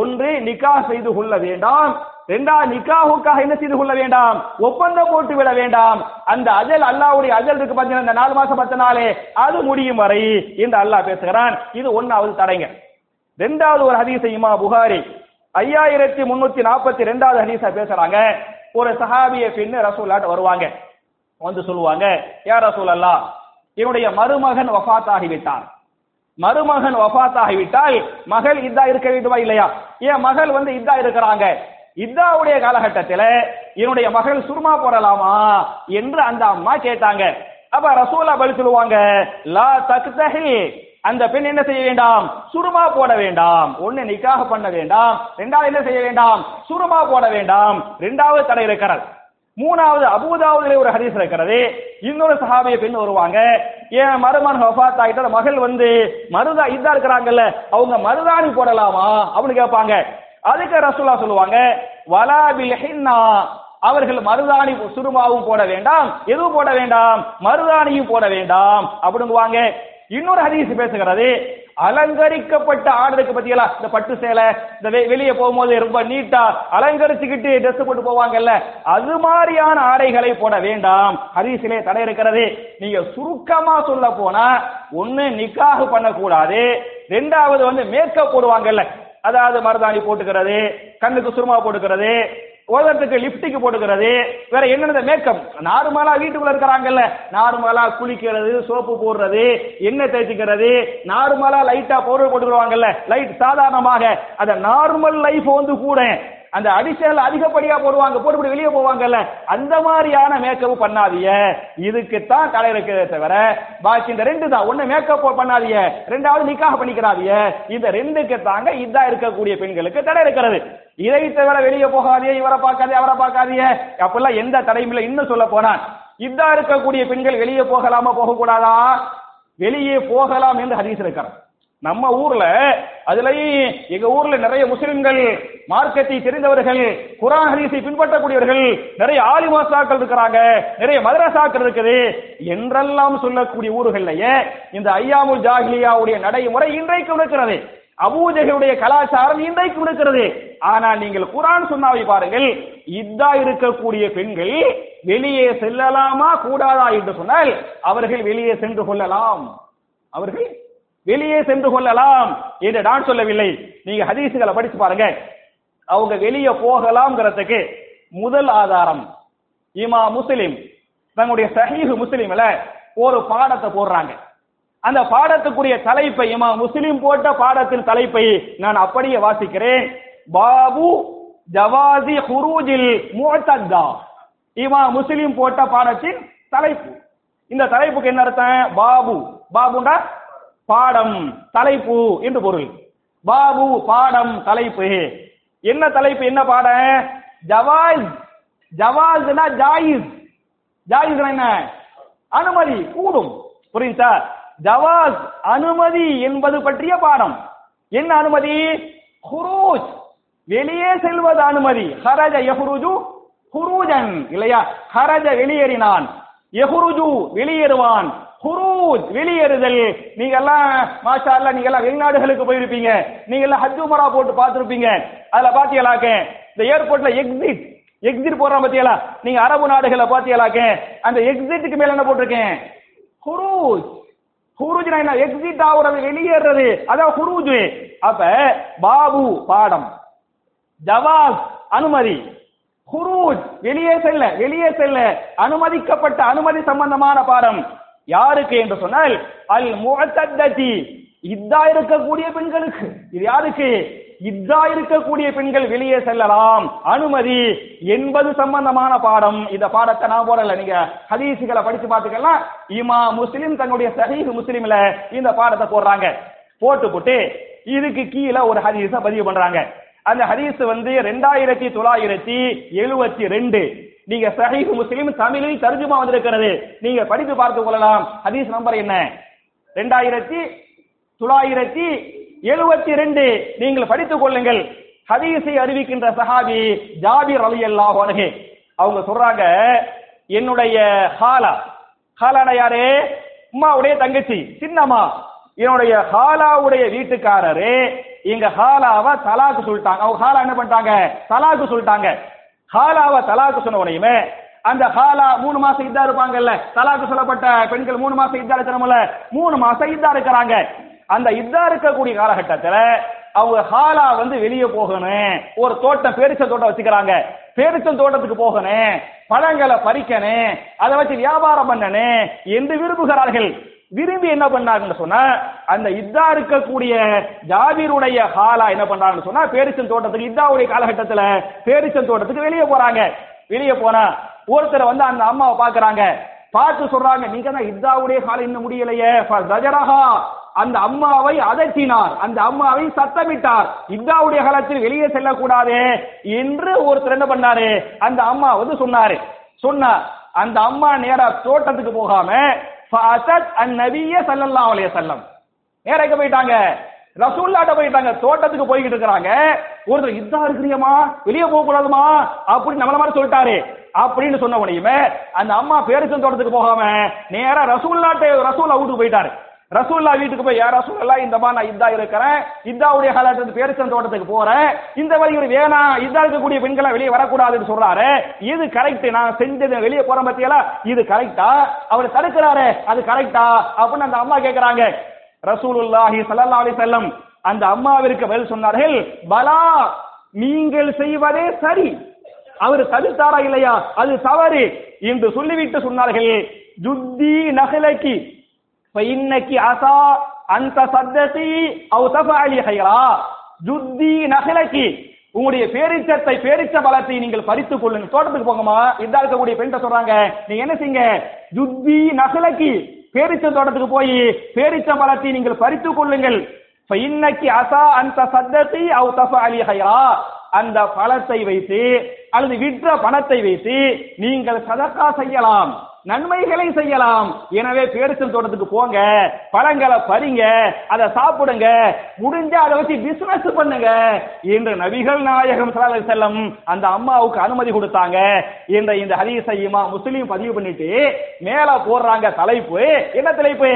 ஒன்று நிக்கா செய்து கொள்ள வேண்டாம். ரெண்டா நிக்காவுக்காக என்ன செய்து கொள்ள வேண்டாம்? ஒப்பந்தம் போட்டு விட வேண்டாம். அந்த அஜல் அல்லாவுடைய அஜல் இருக்கு பாத்தீங்கன்னா இந்த நாலு மாசம் பத்து நாளே அது முடியும் வரை என்று அல்லாஹ் பேசுகிறான். இது ஒன்னாவது தடைங்க. ரெண்டாவது ஒரு ஹதீஸ் இமா புகாரி ஐயாயிரத்தி முன்னூத்தி நாற்பத்தி ரெண்டாவது ஹதீஸா பேசுறாங்க. ஒரு சஹாபிய பின்னு ரசூல்லாட்ட வருவாங்க. வந்து சொல்லுவாங்க யார் ரசூல் அல்லா என்னுடைய மருமகன் வஃபாத் ஆகிவிட்டார் மருமகன் வஃபாத் ஆகிவிட்டால் மகள் இதா இருக்க வேண்டுமா இல்லையா? என் மகள் வந்து இதா இருக்கிறாங்க. இதாவுடைய காலகட்டத்தில் என்னுடைய மகள் சுருமா போடலாமா? என்று அந்த அம்மா கேட்டாங்க. அப்ப ரசூலா பதில் சொல்லுவாங்க லா தக்தஹி அந்த பெண் என்ன செய்ய வேண்டாம்? சுருமா போட வேண்டாம். ஒண்ணு நிக்காக பண்ண வேண்டாம். ரெண்டாவது என்ன செய்ய வேண்டாம்? சுருமா போட வேண்டாம். ரெண்டாவது தடை இருக்கிறது. மூணாவது அபூதாவதுல ஒரு ஹதீஸ் இருக்கிறது. இன்னொரு சஹாபிய பெண் வருவாங்க. ஏன் மருமன் வஃபாத் ஆகிட்ட மகள் வந்து மருதா இதா இருக்கிறாங்கல்ல அவங்க மருதாணி போடலாமா? அப்படின்னு கேட்பாங்க. அதுக்கு ரசூலா சொல்லுவாங்க வலா பில்ஹின்னா. அவர்கள் மருதாணி சுருமாவும் போட வேண்டாம். எதுவும் போட வேண்டாம். மருதாணியும் போட வேண்டாம். அப்படிங்குவாங்க. இன்னொரு ஹதீஸ் பேசுகிறது. அலங்கரிக்கப்பட்ட ஆடுறதுக்கு பத்தியலா இந்த பட்டு சேலை இந்த வெளியே போகும்போது ரொம்ப நீட்டா அலங்கரிச்சுக்கிட்டு ட்ரெஸ் போட்டு போவாங்கல்ல அது மாதிரியான ஆடைகளை போட வேண்டாம். ஹரிசிலே தடை இருக்கிறது. நீங்க சுருக்கமா சொல்ல போனா ஒண்ணு நிக்காக பண்ணக்கூடாது. ரெண்டாவது வந்து மேக்கப் போடுவாங்கல்ல அதாவது மருதாணி போட்டுக்கிறது கண்ணுக்கு சுருமா போட்டுக்கிறது உலகத்துக்கு லிப்டிக் போட்டுக்கிறது. வேற என்னென்ன மேக்கப் நார்மலா வீட்டுக்குள்ள இருக்கிறாங்கல்ல. நார்மலா குளிக்கிறது சோப்பு போடுறது எண்ணெய் தேய்ச்சிக்கிறது. நார்மலா லைட்டா பவுடர் போட்டுக்கிறாங்கல்ல லைட் சாதாரணமாக. அந்த நார்மல் லைஃப் வந்து கூட அந்த அடிஷனல் அதிகப்படியா போடுவாங்க போட்டு வெளியே போவாங்கல்ல. அந்த மாதிரியான மேக்கப் பண்ணாதீங்க. இதுக்கு தான் தடை இருக்கிறதே தவிர பாக்கி இந்த ரெண்டு தான். ஒண்ணு மேக்கப் பண்ணாதீங்க. ரெண்டாவது நிக்காக பண்ணிக்கிறாதீங்க. இந்த ரெண்டுக்கு தாங்க இதான் இருக்கக்கூடிய பெண்களுக்கு தடை இருக்கிறது. இதை தவிர வெளியே போகாதே இவரை பார்க்காதே அவரை பார்க்காதே அப்படிலாம் எந்த தடையும் இல்லை. இன்னும் சொல்ல போனால் இதா இருக்கக்கூடிய பெண்கள் வெளியே போகலாமா போகக்கூடாதா? வெளியே போகலாம் என்று ஹதீஸ் இருக்கிறார். நம்ம ஊர்ல அதுலயும் எங்க ஊர்ல நிறைய முஸ்லிம்கள் மார்க்கத்தை தெரிந்தவர்கள் குரான் ஹதீஸை பின்பற்றக்கூடியவர்கள் நிறைய ஆலிமாசாக்கள் இருக்கிறாங்க நிறைய மதரசாக்கள் இருக்குது. என்றெல்லாம் சொல்லக்கூடிய ஊர்கள்லயே இந்த ஐயாமுல் ஜாகிலியாவுடைய நடைமுறை இன்றைக்கும் இருக்கிறது. அபூஜகளுடைய கலாச்சாரம் இன்றைக்கும் இருக்கிறது. ஆனால் நீங்கள் குரான் சொன்னாவை பாருங்கள் இதா இருக்கக்கூடிய பெண்கள் வெளியே செல்லலாமா கூடாதா என்று சொன்னால் அவர்கள் வெளியே சென்று கொள்ளலாம். அவர்கள் வெளியே சென்று கொள்ளலாம் என்று நான் சொல்லவில்லை. நீங்க ஹதீசுகளை படிச்சு பாருங்க. அவங்க வெளியே போகலாம்ங்கிறதுக்கு முதல் ஆதாரம் இமா முஸ்லிம். தங்களுடைய சஹீஹ் முஸ்லிம்ல ஒரு பாடத்தை போடுறாங்க. அந்த பாடத்துக்குரிய தலைப்பை இமா முஸ்லிம் போட்ட பாடத்தின் தலைப்பை நான் அப்படியே வாசிக்கிறேன். பாபு ஜவாசி ஹுரூஜில் முஅத்தத்தா. இமா முஸ்லிம் போட்ட பாடத்தின் தலைப்பு. இந்த தலைப்புக்கு என்ன அர்த்தம்? பாபு. பாபுண்டா? பாடம் தலைப்பு என்று பொருள். பாபு பாடம் தலைப்பு. என்ன தலைப்பு என்ன பாடம் ஜவாஸ் ஜவாஸ்னா ஜாயிஸ். ஜாயிஸ் என்ன? அனுமதி கூடும். புரியுதா ஜவாஸ் அனுமதி என்பது பற்றிய பாடம். என்ன அனுமதி? ஹுரூஜ். வெளியே செல்வது அனுமதி. ஹரஜ யஹுருஜு ஹுரூஜன். இல்லையா? ஹரஜ வெளியேறினான். யஹ்ருஜு வெளியேறுவான். ஹுரூஜ் வெளியேறுதல். நீங்க எல்லாம் மாஷா நீங்க எல்லாம் வெளிநாடுகளுக்கு போயிருப்பீங்க. நீங்க எல்லாம் ஹஜ் உமரா போட்டு பார்த்திருப்பீங்க. அதுல பாத்தீங்களாக்க இந்த ஏர்போர்ட்ல எக்ஸிட் எக்ஸிட் போடுறான் பாத்தீங்களா நீங்க அரபு நாடுகளை பாத்தீங்களாக்க அந்த எக்ஸிட்டுக்கு மேல என்ன போட்டிருக்கேன்? ஹுரூஜ் ஹுரூஜ்னா என்ன? எக்ஸிட் ஆகுறது வெளியேறது அதான் ஹுரூஜ் அப்ப பாபு பாடம். ஜவாஸ் அனுமதி. ஹுரூஜ் வெளியே செல்ல வெளியே செல்ல. அனுமதிக்கப்பட்ட அனுமதி சம்பந்தமான பாடம். யாருக்கு என்று சொன்னால் அல் முஅத்தத்தி இதா இருக்கக்கூடிய பெண்களுக்கு. இது யாருக்கு? இதா இருக்கக்கூடிய பெண்கள் வெளியே செல்லலாம். அனுமதி என்பது சம்பந்தமான பாடம். இந்த பாடத்தை நான் போடல. நீங்க ஹதீசுகளை படிச்சு பார்த்துக்கலாம் இமா முஸ்லிம் தன்னுடைய சஹீஹ் முஸ்லிம்ல இந்த பாடத்தை போடுறாங்க. போட்டு போட்டு இதுக்கு கீழே ஒரு ஹதீஸ பதிவு பண்றாங்க. அந்த ஹதீஸ் வந்து ரெண்டாயிரத்தி தொள்ளாயிரத்தி எழுபத்தி ரெண்டு. நீங்க சஹீஹ் முஸ்லிம் தமிழில் தர்ஜுமா வந்திருக்கிறது. நீங்க படித்து பார்த்து கொள்ளலாம். ஹதீஸ் நம்பர் என்ன? ரெண்டாயிரத்தி தொள்ளாயிரத்தி எழுபத்தி ரெண்டு. நீங்கள் படித்துக் கொள்ளுங்கள். ஹதீஸை அறிவிக்கின்ற சஹாபி ஜாபிர் அலி அல்லாஹ் அவங்க சொல்றாங்க என்னுடைய ஹாலா. ஹாலான யாரு? உம்மாவுடைய தங்கச்சி. சின்னம்மா. என்னுடைய ஹாலாவுடைய வீட்டுக்காரரு இங்க ஹாலாவை தலாக்கு சொல்லிட்டாங்க. அவங்க ஹாலா என்ன பண்ணிட்டாங்க? தலாக்கு சொல்லிட்டாங்க. ஹாலாவை தலாக்கு சொன்ன உடனேயுமே அந்த ஹாலா மூணு மாசம் இதா இருப்பாங்கல்ல தலாக்கு சொல்லப்பட்ட பெண்கள் மூணு மாசம் இதா இருக்கிறோம்ல மூணு மாசம் இதா இருக்கிறாங்க. அந்த இதா இருக்கக்கூடிய காலகட்டத்துல அவங்க ஹாலா வந்து வெளியே போகணும். ஒரு தோட்டம் பேரிச்ச தோட்டம் வச்சுக்கிறாங்க. பேரிச்சம் தோட்டத்துக்கு போகணும். பழங்களை பறிக்கணும். அதை வச்சு வியாபாரம் பண்ணணும் என்று விரும்புகிறார்கள். விரும்பி என்ன பண்ணாங்கன்னு சொன்னா அந்த இதா இருக்கக்கூடிய ஜாபீருடைய ஹாலா என்ன பண்றாங்கன்னு சொன்னா பேரிச்சல் தோட்டத்துக்கு இதாவுடைய காலகட்டத்துல பேரிச்சல் தோட்டத்துக்கு வெளியே போறாங்க. வெளியே போனா ஒருத்தர் வந்து அந்த அம்மாவை பாக்குறாங்க பார்த்து சொல்றாங்க நீங்க தான் இதாவுடைய காலம் இன்னும் முடியலையே. ரஜரஹா அந்த அம்மாவை அதட்டினார். அந்த அம்மாவை சத்தமிட்டார். இதாவுடைய காலத்தில் வெளியே செல்லக்கூடாது என்று ஒருத்தர் என்ன பண்ணாரு? அந்த அம்மா வந்து சொன்னாரு. சொன்னார் அந்த அம்மா நேரா தோட்டத்துக்கு போகாம அந்நபிய ஸல்லல்லாஹு அலைஹி வஸல்லம் நேரா போயிட்டாங்க? ரசூல்லாட்ட போயிட்டாங்க. தோட்டத்துக்கு போய்கிட்டு இருக்கிறாங்க. ஒருத்தர் இதா இருக்கிறியமா வெளியே போக கூடாதுமா அப்படி நம்மள மாதிரி சொல்லிட்டாரு. அப்படின்னு சொன்ன உடனேயுமே அந்த அம்மா பேரிசன் தோட்டத்துக்கு போகாம நேரா ரசூல்லாட்ட ரசூல்லா வீட்டுக்கு போயிட்டாரு. ரசூல்லா வீட்டுக்கு போய் யார் ரசூல்லா இந்த மாதிரி நான் இதா இருக்கிறேன். இதாவுடைய காலத்துக்கு பேரிசன் தோட்டத்துக்கு போறேன். இந்த மாதிரி இவர் வேணாம் இதா இருக்கக்கூடிய பெண்களை வெளியே வரக்கூடாதுன்னு சொல்றாரு. இது கரெக்ட் நான் செஞ்சது வெளியே போற பத்தியெல்லாம் இது கரெக்டா அவர் தடுக்கிறாரு அது கரெக்டா அப்படின்னு அந்த அம்மா கேட்கிறாங்க ரசூலுல்லாஹி சல்லா அலி செல்லம் அந்த அம்மாவிற்கு பதில் சொன்னார்கள் பலா நீங்கள் செய்வதே சரி. அவர் தடுத்தாரா இல்லையா? அது தவறு. என்று சொல்லிவிட்டு சொன்னார்கள் ஜுத்தி நகலக்கி. فإنك عسى أن تصدقي أو تفعلي خيرا ஜுத்தி நகலக்கி உங்களுடைய பேரிச்சத்தை பேரிச்ச பலத்தை நீங்கள் பறித்துக் கொள்ளுங்க தோட்டத்துக்கு போங்கம்மா இதா இருக்கக்கூடிய பெண்கிட்ட சொல்றாங்க நீங்க என்ன செய்யுங்க ஜுத்தி நகலக்கி பேரிச்ச தோட்டத்துக்கு போய் பேரிச்ச பலத்தை நீங்கள் பறித்துக் கொள்ளுங்கள் இன்னைக்கு அசா அந்த சத்தத்தை அவு தஃப அலி ஹைரா அந்த பழத்தை வைத்து அல்லது விற்ற பணத்தை வைத்து நீங்கள் சதக்கா செய்யலாம் நன்மைகளை செய்யலாம். எனவே பேரிச்சல் தோட்டத்துக்கு போங்க பழங்களை பறிங்க அதை சாப்பிடுங்க முடிஞ்ச அதை வச்சு பிசினஸ் பண்ணுங்க. என்று நபிகள் நாயகம் செல்லம் அந்த அம்மாவுக்கு அனுமதி கொடுத்தாங்க. என்ற இந்த ஹதீஸை முஸ்லீம் பதிவு பண்ணிட்டு மேல போடுறாங்க தலைப்பு. என்ன தலைப்பு?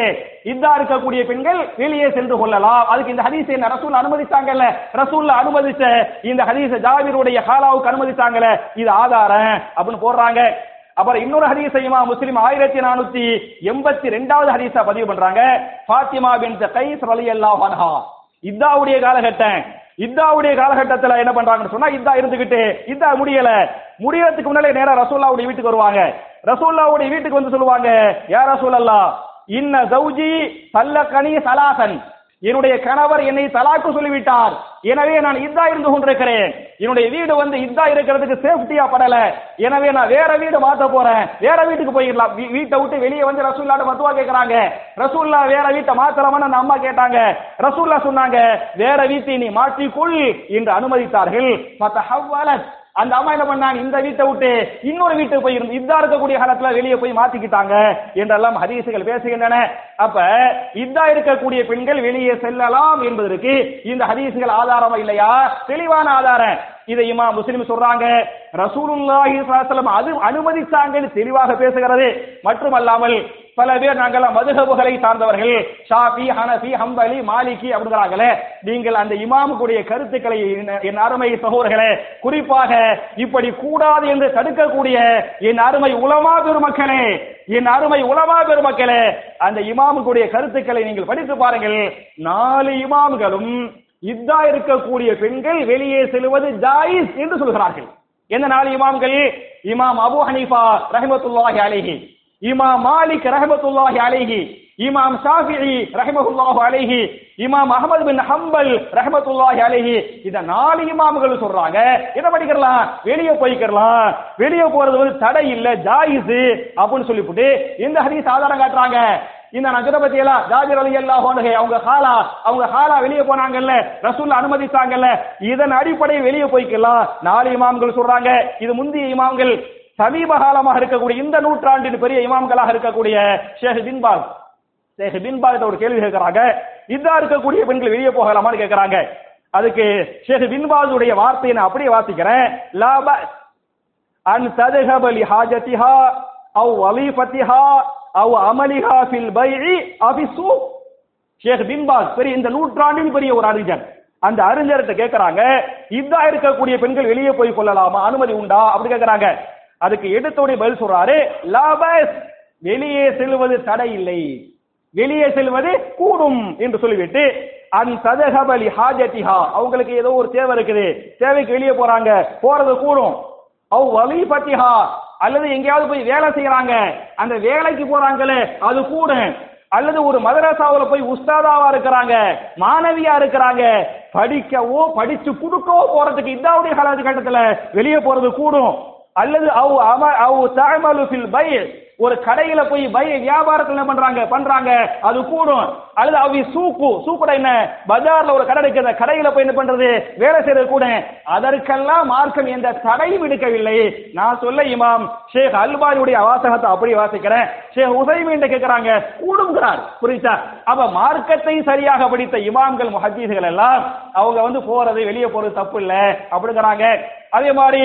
இதா இருக்கக்கூடிய பெண்கள் வெளியே சென்று கொள்ளலாம். அதுக்கு இந்த ஹதீஸை என்ன ரசூல் அனுமதித்தாங்கல்ல? ரசூல்ல அனுமதிச்ச இந்த ஹதீஸை ஜாவிருடைய ஹாலாவுக்கு அனுமதித்தாங்கல்ல? இது ஆதாரம் அப்படின்னு போடுறாங்க. அப்புறம் இன்னொரு ஹதீஸையுமா முஸ்லிம் ஆயிரத்தி நானூத்தி எண்பத்தி ரெண்டாவது ஹதீஸா பதிவு பண்றாங்க. ஃபாத்திமா பின் கைஸ் ரலியல்லாஹு அன்ஹா. இதாவுடைய காலகட்டம். இதாவுடைய காலகட்டத்துல என்ன பண்றாங்கன்னு சொன்னா இதா இருந்துகிட்டு இதா முடியல. முடியறதுக்கு முன்னாலே நேரா ரசூல்லாவுடைய வீட்டுக்கு வருவாங்க. ரசூல்லாவுடைய வீட்டுக்கு வந்து சொல்லுவாங்க யார் ரசூல் அல்லா இன்ன சௌஜி சல்லக்கனி சலாசன். என்னுடைய கணவர் என்னை தலாக்கு சொல்லிவிட்டார். எனவே நான் இதா இருந்து கொண்டிருக்கிறேன். என்னுடைய வீடு வந்து இதா இருக்கிறதுக்கு சேஃப்டியா படல. எனவே நான் வேற வீடு மாத்த போறேன். வேற வீட்டுக்கு போயிடலாம். வீ- வீட்டை விட்டு வெளியே வந்து ரசூல்லாட்ட மத்துவா கேக்குறாங்க. ரசூல்லா வேற வீட்டை மாத்தலாமான்னு அந்த அம்மா கேட்டாங்க. ரசூல்லா சொன்னாங்க வேற வீட்டை நீ மாற்றிக்கொள் என்று அனுமதித்தார்கள். ஃபதஹவ்வலத். அந்த அம்மா என்ன பண்ணாங்க? இந்த வீட்டை விட்டு இன்னொரு வீட்டுக்கு போய் இருந்து இதா இருக்கக்கூடிய காலத்துல வெளியே போய் மாத்திக்கிட்டாங்க என்றெல்லாம் ஹதீசுகள் பேசுகின்றன. அப்ப இதா இருக்கக்கூடிய பெண்கள் வெளியே செல்லலாம் என்பதற்கு இந்த ஹதீசுகள் ஆதாரமா இல்லையா? தெளிவான ஆதாரம். இதை இமா முஸ்லிம் சொல்றாங்க. ரசூலுல்லாஹி அது அனுமதிச்சாங்கன்னு தெளிவாக பேசுகிறது. மட்டுமல்லாமல் பல பேர் நாங்கெல்லாம் மதுகபுகளை சார்ந்தவர்கள். ஷாஃபி ஹனஃபி ஹம்பலி மாலிகி அப்படிங்கிறாங்களே. நீங்கள் அந்த இமாமுக்குடைய கருத்துக்களை என்- என் அருமை சகோதரர்களே குறிப்பாக இப்படி கூடாது என்று தடுக்கக்கூடிய என் அருமை உலமா பெருமக்களே என் அருமை உலமா பெருமக்களே அந்த இமாமுக்குடைய கருத்துக்களை நீங்கள் படித்து பாருங்கள். நாலு இமாம்களும் இதா இருக்கக்கூடிய பெண்கள் வெளியே செல்வது ஜாயிஸ் என்று சொல்கிறார்கள். எந்த நாலு இமாம்கள்? இமாம் அபு ஹனீஃபா ரஹ்மத்துல்லாஹி அலிஹி. இமாம் மாலிக் ரஹமத்துல்லாஹி அலைஹி இமாம் ஷாஃபிஇ ரஹ்மத்துல்லாஹு அலைஹி இமாம் அஹமது பின் ஹம்பல் ரஹமத்துல்லாஹி அலைஹி இத நாலு இமாம்கள் சொல்றாங்க. என்ன படிக்கலாம் வெளியே போய்க்கலாம் வெளியே போறது வந்து தடை இல்ல ஜாயிஸ் அப்படின்னு சொல்லிவிட்டு இந்த ஹதீஸ் ஆதாரம் காட்டுறாங்க. இந்த நஜர பத்தியெல்லாம் ஜாபிர் அலி அல்லாஹ் அவங்க ஹாலா அவங்க ஹாலா வெளியே போனாங்கல்ல ரசூல் அனுமதித்தாங்கல்ல இதன் அடிப்படையில் வெளியே போய்க்கலாம் நாலு இமாம்கள் சொல்றாங்க. இது முந்தைய இமாம்கள் சமீப காலமாக இருக்கக்கூடிய இந்த நூற்றாண்டின் பெரிய இமாம்களாக இருக்கக்கூடிய ஷேக் பின்பாஸ் ஷேக் பின்பாஸ் ஒரு கேள்வி கேட்கிறாங்க. இதா இருக்கக்கூடிய பெண்கள் வெளியே போகலாமான்னு கேட்கிறாங்க. அதுக்கு ஷேக் பின்பாஸுடைய வார்த்தையை நான் அப்படியே வாசிக்கிறேன். லாப அன் ததுஹப லி ஹாஜத்திஹா அவ் வலீஃபத்திஹா அவ் அமலிஹா ஃபில் பைஇ அபிசு ஷேக் பின்பாஸ் பெரிய இந்த நூற்றாண்டின் பெரிய ஒரு அறிஞர். அந்த அறிஞர்கிட்ட கேட்கறாங்க இதா இருக்கக்கூடிய பெண்கள் வெளியே போய் கொள்ளலாமா? அனுமதி உண்டா? அப்படி கேட்கறாங்க. அதுக்கு எடுத்தோடைய பதில் சொல்றாரு லாபஸ் வெளியே செல்வது தடை இல்லை வெளியே செல்வது கூடும் என்று சொல்லிவிட்டு அன் சதகபலி ஹாஜத்திஹா. அவங்களுக்கு ஏதோ ஒரு தேவை இருக்குது. தேவைக்கு வெளியே போறாங்க. போறது கூடும். அவ் வலிபத்திஹா அல்லது எங்கேயாவது போய் வேலை செய்யறாங்க. அந்த வேலைக்கு போறாங்களே அது கூட அல்லது ஒரு மதரசாவில் போய் உஸ்தாதாவா இருக்கிறாங்க மாணவியா இருக்கிறாங்க படிக்கவோ படிச்சு கொடுக்கவோ போறதுக்கு இதாவுடைய காலகட்டத்துல வெளியே போறது கூடும். அல்லது அவ் அம அவ் தஅமலு ஃபில் பை ஒரு கடையில போய் பை வியாபாரத்துல என்ன பண்றாங்க பண்றாங்க அது கூடும். அல்லது அவி சூக்கு சூக்குட என்ன? பஜார்ல ஒரு கடை இருக்கிற கடையில போய் என்ன பண்றது? வேலை செய்யறது கூட. அதற்கெல்லாம் மார்க்கம் எந்த தடையும் விடுக்கவில்லை நான் சொல்ல இமாம் ஷேக் அல்பாரியுடைய வாசகத்தை அப்படி வாசிக்கிறேன். ஷேக் உசைமீன் கேட்கிறாங்க கூடுங்கிறார் புரியுதா? அப்ப மார்க்கத்தை சரியாக படித்த இமாம்கள் முஹத்தீஸ்கள் எல்லாம் அவங்க வந்து போறது வெளியே போறது தப்பு இல்லை. அப்படிங்கிறாங்க. அதே மாதிரி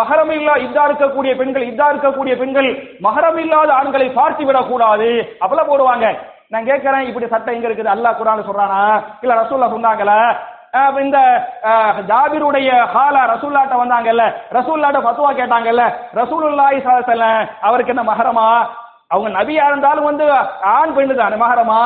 மகரம் இல்லா இதா இருக்கக்கூடிய பெண்கள் இதா இருக்கக்கூடிய பெண்கள் மகரம் இல்லாத ஆண்களை பார்த்து விடக்கூடாது. அப்பெல்லாம் போடுவாங்க. நான் கேட்கறேன் இப்படி சட்டம் எங்க இருக்குது? அல்லாஹ் குரான் சொல்றானா? இல்ல ரசூல்லா சொன்னாங்களா இந்த ஜாபிருடைய ஹாலா ரசூல்லாட்ட வந்தாங்கல்ல. ரசூல்லாட்ட ஃபத்வா கேட்டாங்கல்ல. ரசூலுல்லாஹி ஸல்லல்லாஹு அவருக்கு என்ன மகரமா அவங்க நபியா இருந்தாலும் வந்து ஆண் பெண்ணு தான் மகரமா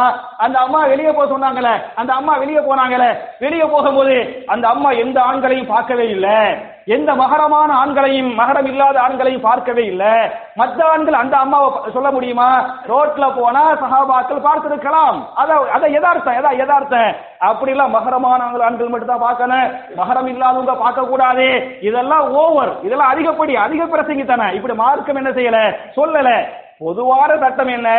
அந்த அம்மா வெளியே போக சொன்னாங்களே அந்த அம்மா வெளியே போனாங்களே வெளியே போகும்போது அந்த அம்மா எந்த ஆண்களையும் பார்க்கவே இல்லை. எந்த மகரமான ஆண்களையும் மகரம் இல்லாத ஆண்களையும் பார்க்கவே இல்லை. மற்ற ஆண்கள் அந்த அம்மாவை சொல்ல முடியுமா? ரோட்ல போனா சகாபாக்கள் பார்த்திருக்கலாம். அத அத எதார்த்தம் எதா எதார்த்தம் அப்படிலாம் மகரமான ஆண்கள் ஆண்கள் மட்டும் தான் பார்க்கணும். மகரம் இல்லாதவங்க பார்க்க கூடாது இதெல்லாம் ஓவர். இதெல்லாம் அதிகப்படி அதிக பிரசங்கித்தானே இப்படி மார்க்கம் என்ன செய்யல? சொல்லல. பொதுவான சட்டம் என்ன?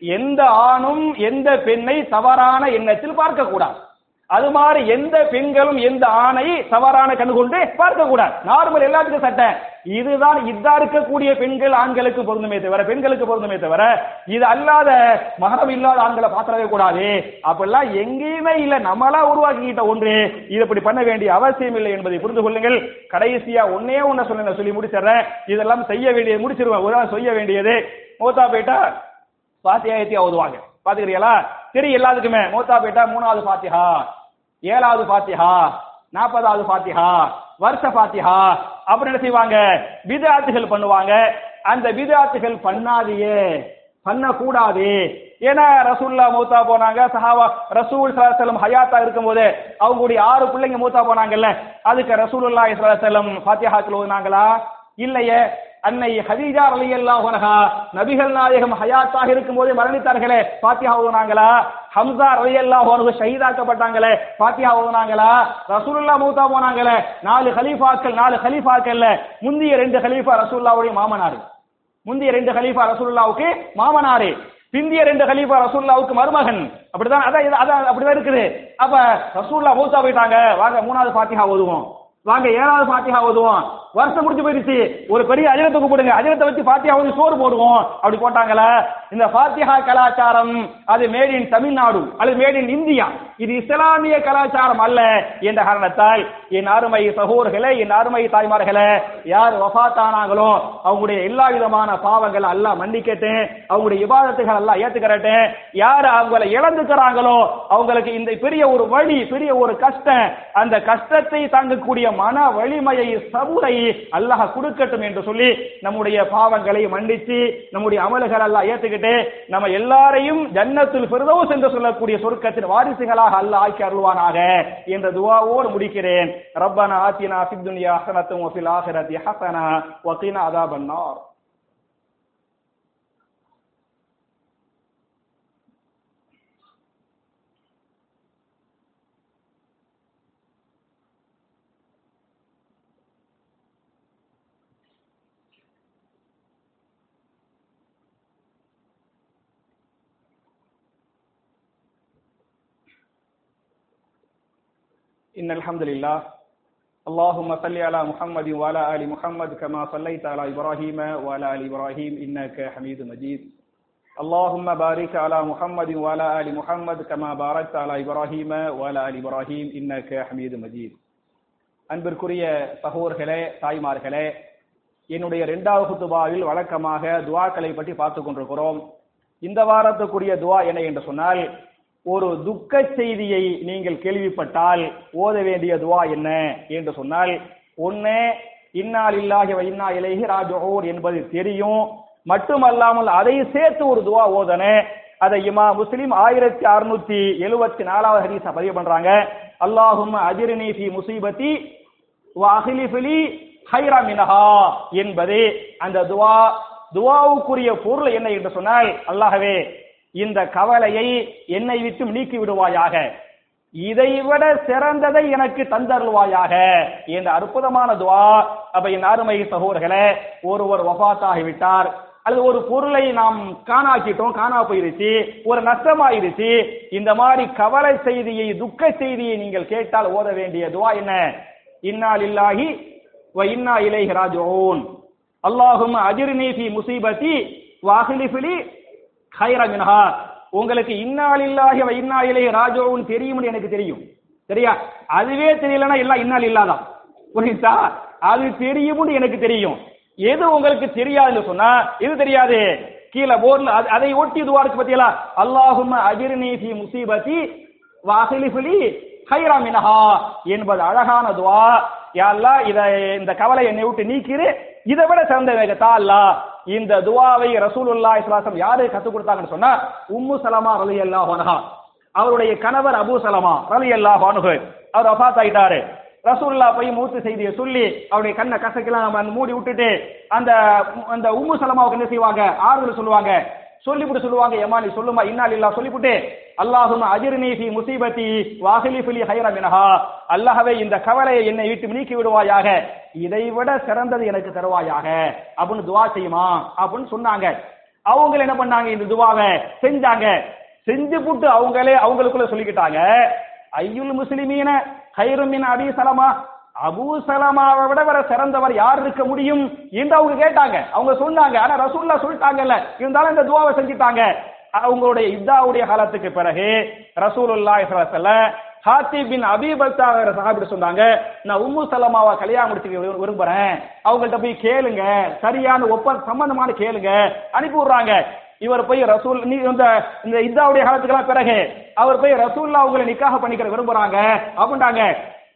எந்த ஆணும் எந்த பெண்ணை தவறான எண்ணத்தில் பார்க்க கூடாது அது மாதிரி எந்த பெண்களும் எந்த ஆணை தவறான கண்ணு கொண்டு பார்க்க கூடாது நார்மல் எல்லாத்துக்கும் சட்டை. இதுதான் இதா இருக்கக்கூடிய பெண்கள் ஆண்களுக்கு பொருந்துமே தவிர பெண்களுக்கு பொருந்துமே தவிர இது அல்லாத மகரம் இல்லாத ஆண்களை பாத்திரவே கூடாது. அப்படிலாம் எங்கேயுமே இல்ல. நம்மளா உருவாக்கிக்கிட்ட ஒன்று. இது இப்படி பண்ண வேண்டிய அவசியம் இல்லை என்பதை புரிந்து கொள்ளுங்கள். கடைசியா ஒன்னே ஒன்ன சொல்ல சொல்லி முடிச்சிடுறேன். இதெல்லாம் செய்ய வேண்டியது முடிச்சிருவேன். ஒரு செய்ய வேண்டியது. மூத்தா போயிட்டா பாத்தியாயத்தியா ஓதுவாங்க. பாத்துக்கிறீங்களா சரி எல்லாத்துக்குமே. மூத்தா போயிட்டா மூணாவது பாத்தியா ஏழாவது பாத்தியா நாற்பதாவது பாத்தியா வருஷ பாத்தியா அப்புறம் என்ன செய்வாங்க? விதாத்துகள் பண்ணுவாங்க. அந்த விதாத்துகள் பண்ணாதியே பண்ணக்கூடாது. ஏன்னா ரசூல்லா மூத்தா போனாங்க. சஹாவா ரசூல் சலாசலம் ஹயாத்தா இருக்கும்போது அவங்களுடைய ஆறு பிள்ளைங்க மூத்தா போனாங்கல்ல அதுக்கு ரசூலுல்லா சலாசலம் ஃபாத்தியாக்கள் ஓதுனாங்களா? இல்லையே. அன்னை ஹதீஜா அலி அன்ஹா நபிகள் நாயகம் ஹயாத்தாக இருக்கும்போது மரணித்தார்களே பாத்தியா ஓதுனாங்களா? ஹம்சா ரலியல்லாஹு அன்ஹு ஷஹீதாக்கப்பட்டாங்களே. பாத்தியா ஓதுனாங்களா? ரசூலுல்லாஹ் மூத்தா போனாங்களே. நாலு ஹலீஃபாக்கள் நாலு ஹலீஃபாக்கள்ல முந்திய ரெண்டு ஹலீஃபா ரசூல்லாவுடைய மாமனார். முந்தைய ரெண்டு ஹலீஃபா ரசூல்லாவுக்கு மாமனாரு. பிந்திய ரெண்டு ஹலீஃபா ரசூல்லாவுக்கு மருமகன். அப்படிதான் அதான் அதான் அப்படிதான் இருக்குது. அப்ப ரசூல்லா மூத்தா போயிட்டாங்க. வாங்க மூணாவது பாத்தியா ஓதுவோம். வாங்க ஏழாவது ஃபாத்திஹா ஓதுவோம். வருஷம் முடிஞ்சு போயிருச்சு ஒரு பெரிய அஜரத்தை கூப்பிடுங்க அஜரத்தை வச்சு ஃபாத்திஹா ஓதி சோறு போடுவோம். அப்படி போட்டாங்களா. இந்த ஃபாத்திஹா கலாச்சாரம் அது மேட் இன் தமிழ்நாடு அல்லது மேட் இன் இந்தியா. இது இஸ்லாமிய கலாச்சாரம் அல்ல என்ற காரணத்தால் என் அருமை சகோதரர்களே என் அருமை தாய்மார்களே யார் வஃபாத்தானாங்களோ அவங்களுடைய எல்லா விதமான பாவங்கள் எல்லாம் மன்னிக்கட்டும். அவங்களுடைய விவாதத்துகள் எல்லாம் ஏத்துக்கிறட்டேன் யார் அவங்கள இழந்துக்கிறாங்களோ அவங்களுக்கு இந்த பெரிய ஒரு வழி பெரிய ஒரு கஷ்டம் அந்த கஷ்டத்தை தாங்கக்கூடிய மன வலிமையை சபுரை அல்லாஹ் கொடுக்கட்டும் என்று சொல்லி நம்முடைய பாவங்களை மன்னித்து நம்முடைய அமல்கள் அல்லாஹ் ஏத்துக்கிட்டு நம்ம எல்லாரையும் ஜன்னத்தில் பெருதோஸ் என்று சொல்லக்கூடிய சொர்க்கத்தின் வாரிசுகளாக அல்லாஹ் ஆக்கி அருள்வானாக என்ற துவாவோடு முடிக்கிறேன். ரப்பனா ஆத்தினா சித்துன்யா ஹசனத்தும் வஃபில் ஆஹிரத்தி ஹசனா வகீனா அதாபன்னார் إن الحمد لله اللهم صل على محمد وعلى آل محمد كما صليت على إبراهيم وعلى آل إبراهيم إنك حميد مجيد اللهم بارك على محمد وعلى آل محمد كما باركت على إبراهيم وعلى آل إبراهيم إنك حميد مجيد அன்பிற்குரிய சகோதரர்களே தாய்மார்களே என்னுடைய இரண்டாவது குத்துபாவில் வழக்கமாக துவாக்களை பற்றி பார்த்துக் கொண்டிருக்கிறோம் இந்த வாரத்துக்குரிய துவா என்ன என்று சொன்னால் ஒரு துக்க செய்தியை நீங்கள் கேள்விப்பட்டால் ஓத வேண்டிய துவா என்ன? என்று சொன்னால் ஒன்று இன்னால் இல்லாஹி இன்னா இலகி ராஜோர் என்பது தெரியும். மட்டுமல்லாமல் அதை சேர்த்து ஒரு துவா ஓதன. அதை இமா முஸ்லிம் ஆயிரத்தி அறுநூத்தி எழுபத்தி நாலாவது ஹதீஸ பதிவு பண்றாங்க. அல்லாஹும் அதிரணி ஃபி முசீபத்தி வாஹிலிஃபிலி ஹைரா மினஹா என்பது அந்த துவா துவாவுக்குரிய பொருள் என்ன என்று சொன்னால் அல்லாஹவே இந்த கவலையை என்னை விட்டு நீக்கி விடுவாயாக. இதைவிட சிறந்ததை எனக்கு தந்தருள்வாயாக. என்ற அற்புதமான துவா அப்ப என் அருமை சகோதரர்களே ஒருவர் வஃபாத்தாகிவிட்டார் அல்லது ஒரு பொருளை நாம் காணாக்கிட்டோம் காணா போயிருச்சு ஒரு நஷ்டமாயிருச்சு இந்த மாதிரி கவலை செய்தியை துக்க செய்தியை நீங்கள் கேட்டால் ஓத வேண்டிய துவா என்ன? இன்னால் லில்லாஹி வ இன்னா இலைஹி ராஜிஊன். அல்லாஹும்ம அஜிர்னி ஃபி முசீபத்தி வாஹிலிஃபிலி ஹைர உங்களுக்கு இன்னாலில்லாஹி வ இன்னா இலைஹி ராஜிஊன் தெரியும்னு எனக்கு தெரியும். சரியா? அதுவே தெரியலனா எல்லாம் இன்னால் இல்லாதான் புரியுதா? அது தெரியும்னு எனக்கு தெரியும். எது உங்களுக்கு தெரியாதுன்னு சொன்னா எது தெரியாது? கீழே போர்ல அது- அதை ஒட்டி துவா இருக்கு பத்தியலா? அல்லாஹும் அஜிர்னி ஃபி முசீபதி வாஹிலிஃபுலி ஹைராமினஹா என்பது அழகான துவா. யா இத இந்த கவலை என்னை விட்டு நீக்கிரு. இதை விட சிறந்த வேகத்தா அல்லா இந்த துவாவை ரசூலுல்லா இஸ்லாசம் யாரு கத்து கொடுத்தாங்கன்னு சொன்னா உம்மு சலமா ரலி அல்லா ஹோனஹா அவருடைய கணவர் அபு சலமா ரலியல்லாஹு அன்ஹு. அவர் அபாத் ஆயிட்டாரு. ரசூல்லா போய் மூத்து செய்தியை சொல்லி அவருடைய கண்ணை கசக்கெல்லாம் மூடி விட்டுட்டு அந்த அந்த உம்மு சலமாவுக்கு என்ன செய்வாங்க? ஆறுதல் சொல்லுவாங்க. சொல்லிவிட்டு சொல்லுவாங்க ஏமா நீ சொல்லுமா? இன்னால் இல்லா சொல்லிவிட்டு அல்லாஹும் அஜிர் ஃபி முசீபத்தி வாஹிலி ஃபிலி ஹைர இந்த கவலையை என்னை விட்டு நீக்கி விடுவாயாக. இதை விட சிறந்தது எனக்கு தருவாயாக. அப்படின்னு துவா செய்யுமா? அப்படின்னு சொன்னாங்க. அவங்க என்ன பண்ணாங்க? இந்த துவாவை செஞ்சாங்க. செஞ்சு புட்டு அவங்களே அவங்களுக்குள்ள சொல்லிக்கிட்டாங்க. ஐயுல் முஸ்லிமீன ஹைருமின் அபி சலமா. அபூ சலமாவை விட வர சிறந்தவர் யார் இருக்க முடியும்? என்று அவங்க கேட்டாங்க. அவங்க சொன்னாங்க. ஆனா ரசூல்லா சொல்லிட்டாங்கல்ல. இருந்தாலும் இந்த துவாவை செஞ்சுட்டாங்க. அவங்களுடைய இத்தாவுடைய காலத்துக்கு பிறகு ரசூலுல்லாஹி ஸல்லல்லாஹு அலைஹி பின் அபி பல்தாங்கிற சொன்னாங்க நான் உம்மு சலமாவை கல்யாணம் முடிச்சுக்க விரும்புறேன். அவங்கள்ட்ட போய் கேளுங்க. சரியான ஒப்ப சம்பந்தமான கேளுங்க. அனுப்பி விடுறாங்க இவர் போய் ரசூல் நீ இந்த இந்த இதாவுடைய காலத்துக்கெல்லாம் பிறகு அவர் போய் ரசூல்லா அவங்களை நிக்காக பண்ணிக்கிற விரும்புறாங்க. அப்படின்ட்டாங்க.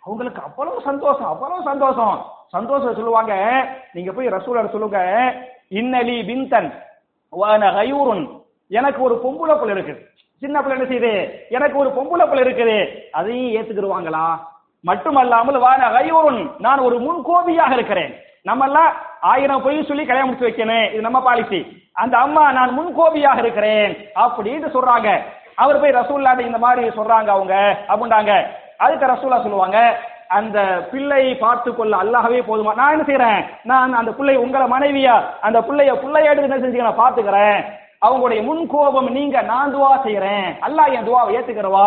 அவங்களுக்கு அவ்வளவு சந்தோஷம் அவ்வளவு சந்தோஷம். சந்தோஷம் சொல்லுவாங்க. நீங்க போய் ரசூலர் சொல்லுங்க. இன்னலி பின்தன் வான கயூருன் எனக்கு ஒரு பொம்புளை பிள்ளை இருக்குது. சின்ன பிள்ளை என்ன செய்யுது? எனக்கு ஒரு பொம்புளை பிள்ளை இருக்குது. அதையும் ஏத்துக்கிடுவாங்களா? மட்டுமல்லாமல் வான கயூருன் நான் ஒரு முன்கோபியாக இருக்கிறேன். நம்ம எல்லாம் ஆயிரம் பொய் சொல்லி கல்யாணம் முடிச்சு வைக்கணும். இது நம்ம பாலிசி அந்த அம்மா நான் முன்கோபியாக இருக்கிறேன். அப்படின்னு சொல்றாங்க. அவர் போய் ரசூல்லாட்ட இந்த மாதிரி சொல்றாங்க அவங்க அப்படின்றாங்க. அதுக்கு ரசூல்லா சொல்லுவாங்க அந்த பிள்ளை பார்த்து கொள்ள அல்லாகவே போதுமா? நான் என்ன செய்யறேன் நான் அந்த பிள்ளை உங்களை மனைவியா அந்த பிள்ளைய பிள்ளைய என்ன செஞ்சுக்க நான் பாத்துக்கிறேன் அவங்களுடைய முன் கோபம் நீங்க நான் துவா செய்யறேன் அல்லாஹ் என் துவாவை ஏத்துக்கிறவா?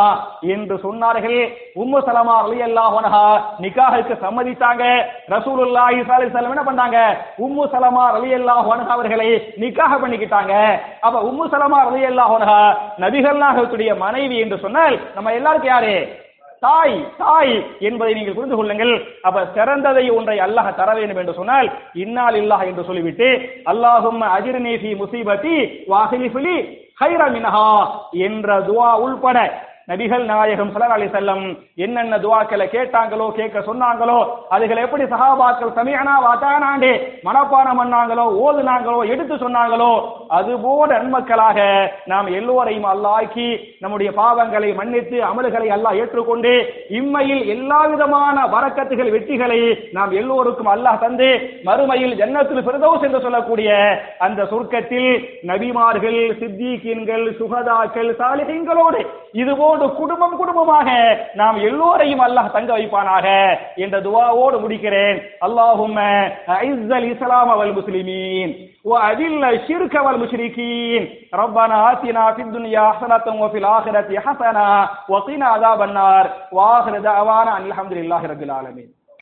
என்று சொன்னார்கள். உம்மு சலமா அலி அல்லாஹ் நிக்காஹுக்கு சம்மதித்தாங்க. ரசூலுல்லாஹி ஸல்லல்லாஹு என்ன பண்ணாங்க? உம்மு சலமா அலி அல்லாஹ் அவர்களை நிக்காஹ் பண்ணிக்கிட்டாங்க. அப்ப உம்மு சலமா அலி அல்லாஹ் நபிகள் நாயகத்துடைய மனைவி என்று சொன்னால் நம்ம எல்லாருக்கும் யாரு? தாய் தாய் என்பதை நீங்கள் புரிந்து கொள்ளுங்கள். அப்ப சிறந்ததை ஒன்றை அல்லாஹ் தர வேண்டும் என்று சொன்னால் இன்னால் இல்லாஹ் என்று சொல்லிவிட்டு அல்லாஹும் அஜிர்நேசி முசீபத்தி வாஹிலிஃபிலி ஹைர என்ற துவா உள்பட நபிகள் நாயகம் சலர் அலி செல்லம் என்னென்ன துவாக்களை கேட்டாங்களோ கேட்க சொன்னாங்களோ அதுகளை எப்படி சகாபாக்கள் சமியனா வாத்தானாண்டே மனப்பானம் பண்ணாங்களோ ஓதுனாங்களோ எடுத்து சொன்னாங்களோ அது போல நன்மக்களாக நாம் எல்லோரையும் அல்லாக்கி நம்முடைய பாவங்களை மன்னித்து அமல்களை அல்லாஹ் ஏற்றுக்கொண்டு இம்மையில் எல்லா விதமான வரக்கத்துகள் வெற்றிகளை நாம் எல்லோருக்கும் அல்லாஹ் தந்து மறுமையில் ஜன்னத்தில் பிரதோஸ் என்று சொல்லக்கூடிய அந்த சொர்க்கத்தில் நபிமார்கள் சித்திகீன்கள் சுகதாக்கள் சாலிஹீன்களோடு இதுபோன்று குடும்பம் குடும்பமாக நாம் எல்லோரையும் அல்லாஹ் தங்க வைப்பானாக என்ற துவாவோடு முடிக்கிறேன் அல்லாஹும்ம ஐஸல் இஸ்லாம் வல் முஸ்லிமீன் وأذل الشرك والمشركين ربنا آتنا في الدنيا حسنة وفي الآخرة حسنة وقنا عذاب النار وآخر دعوانا أن الحمد لله رب العالمين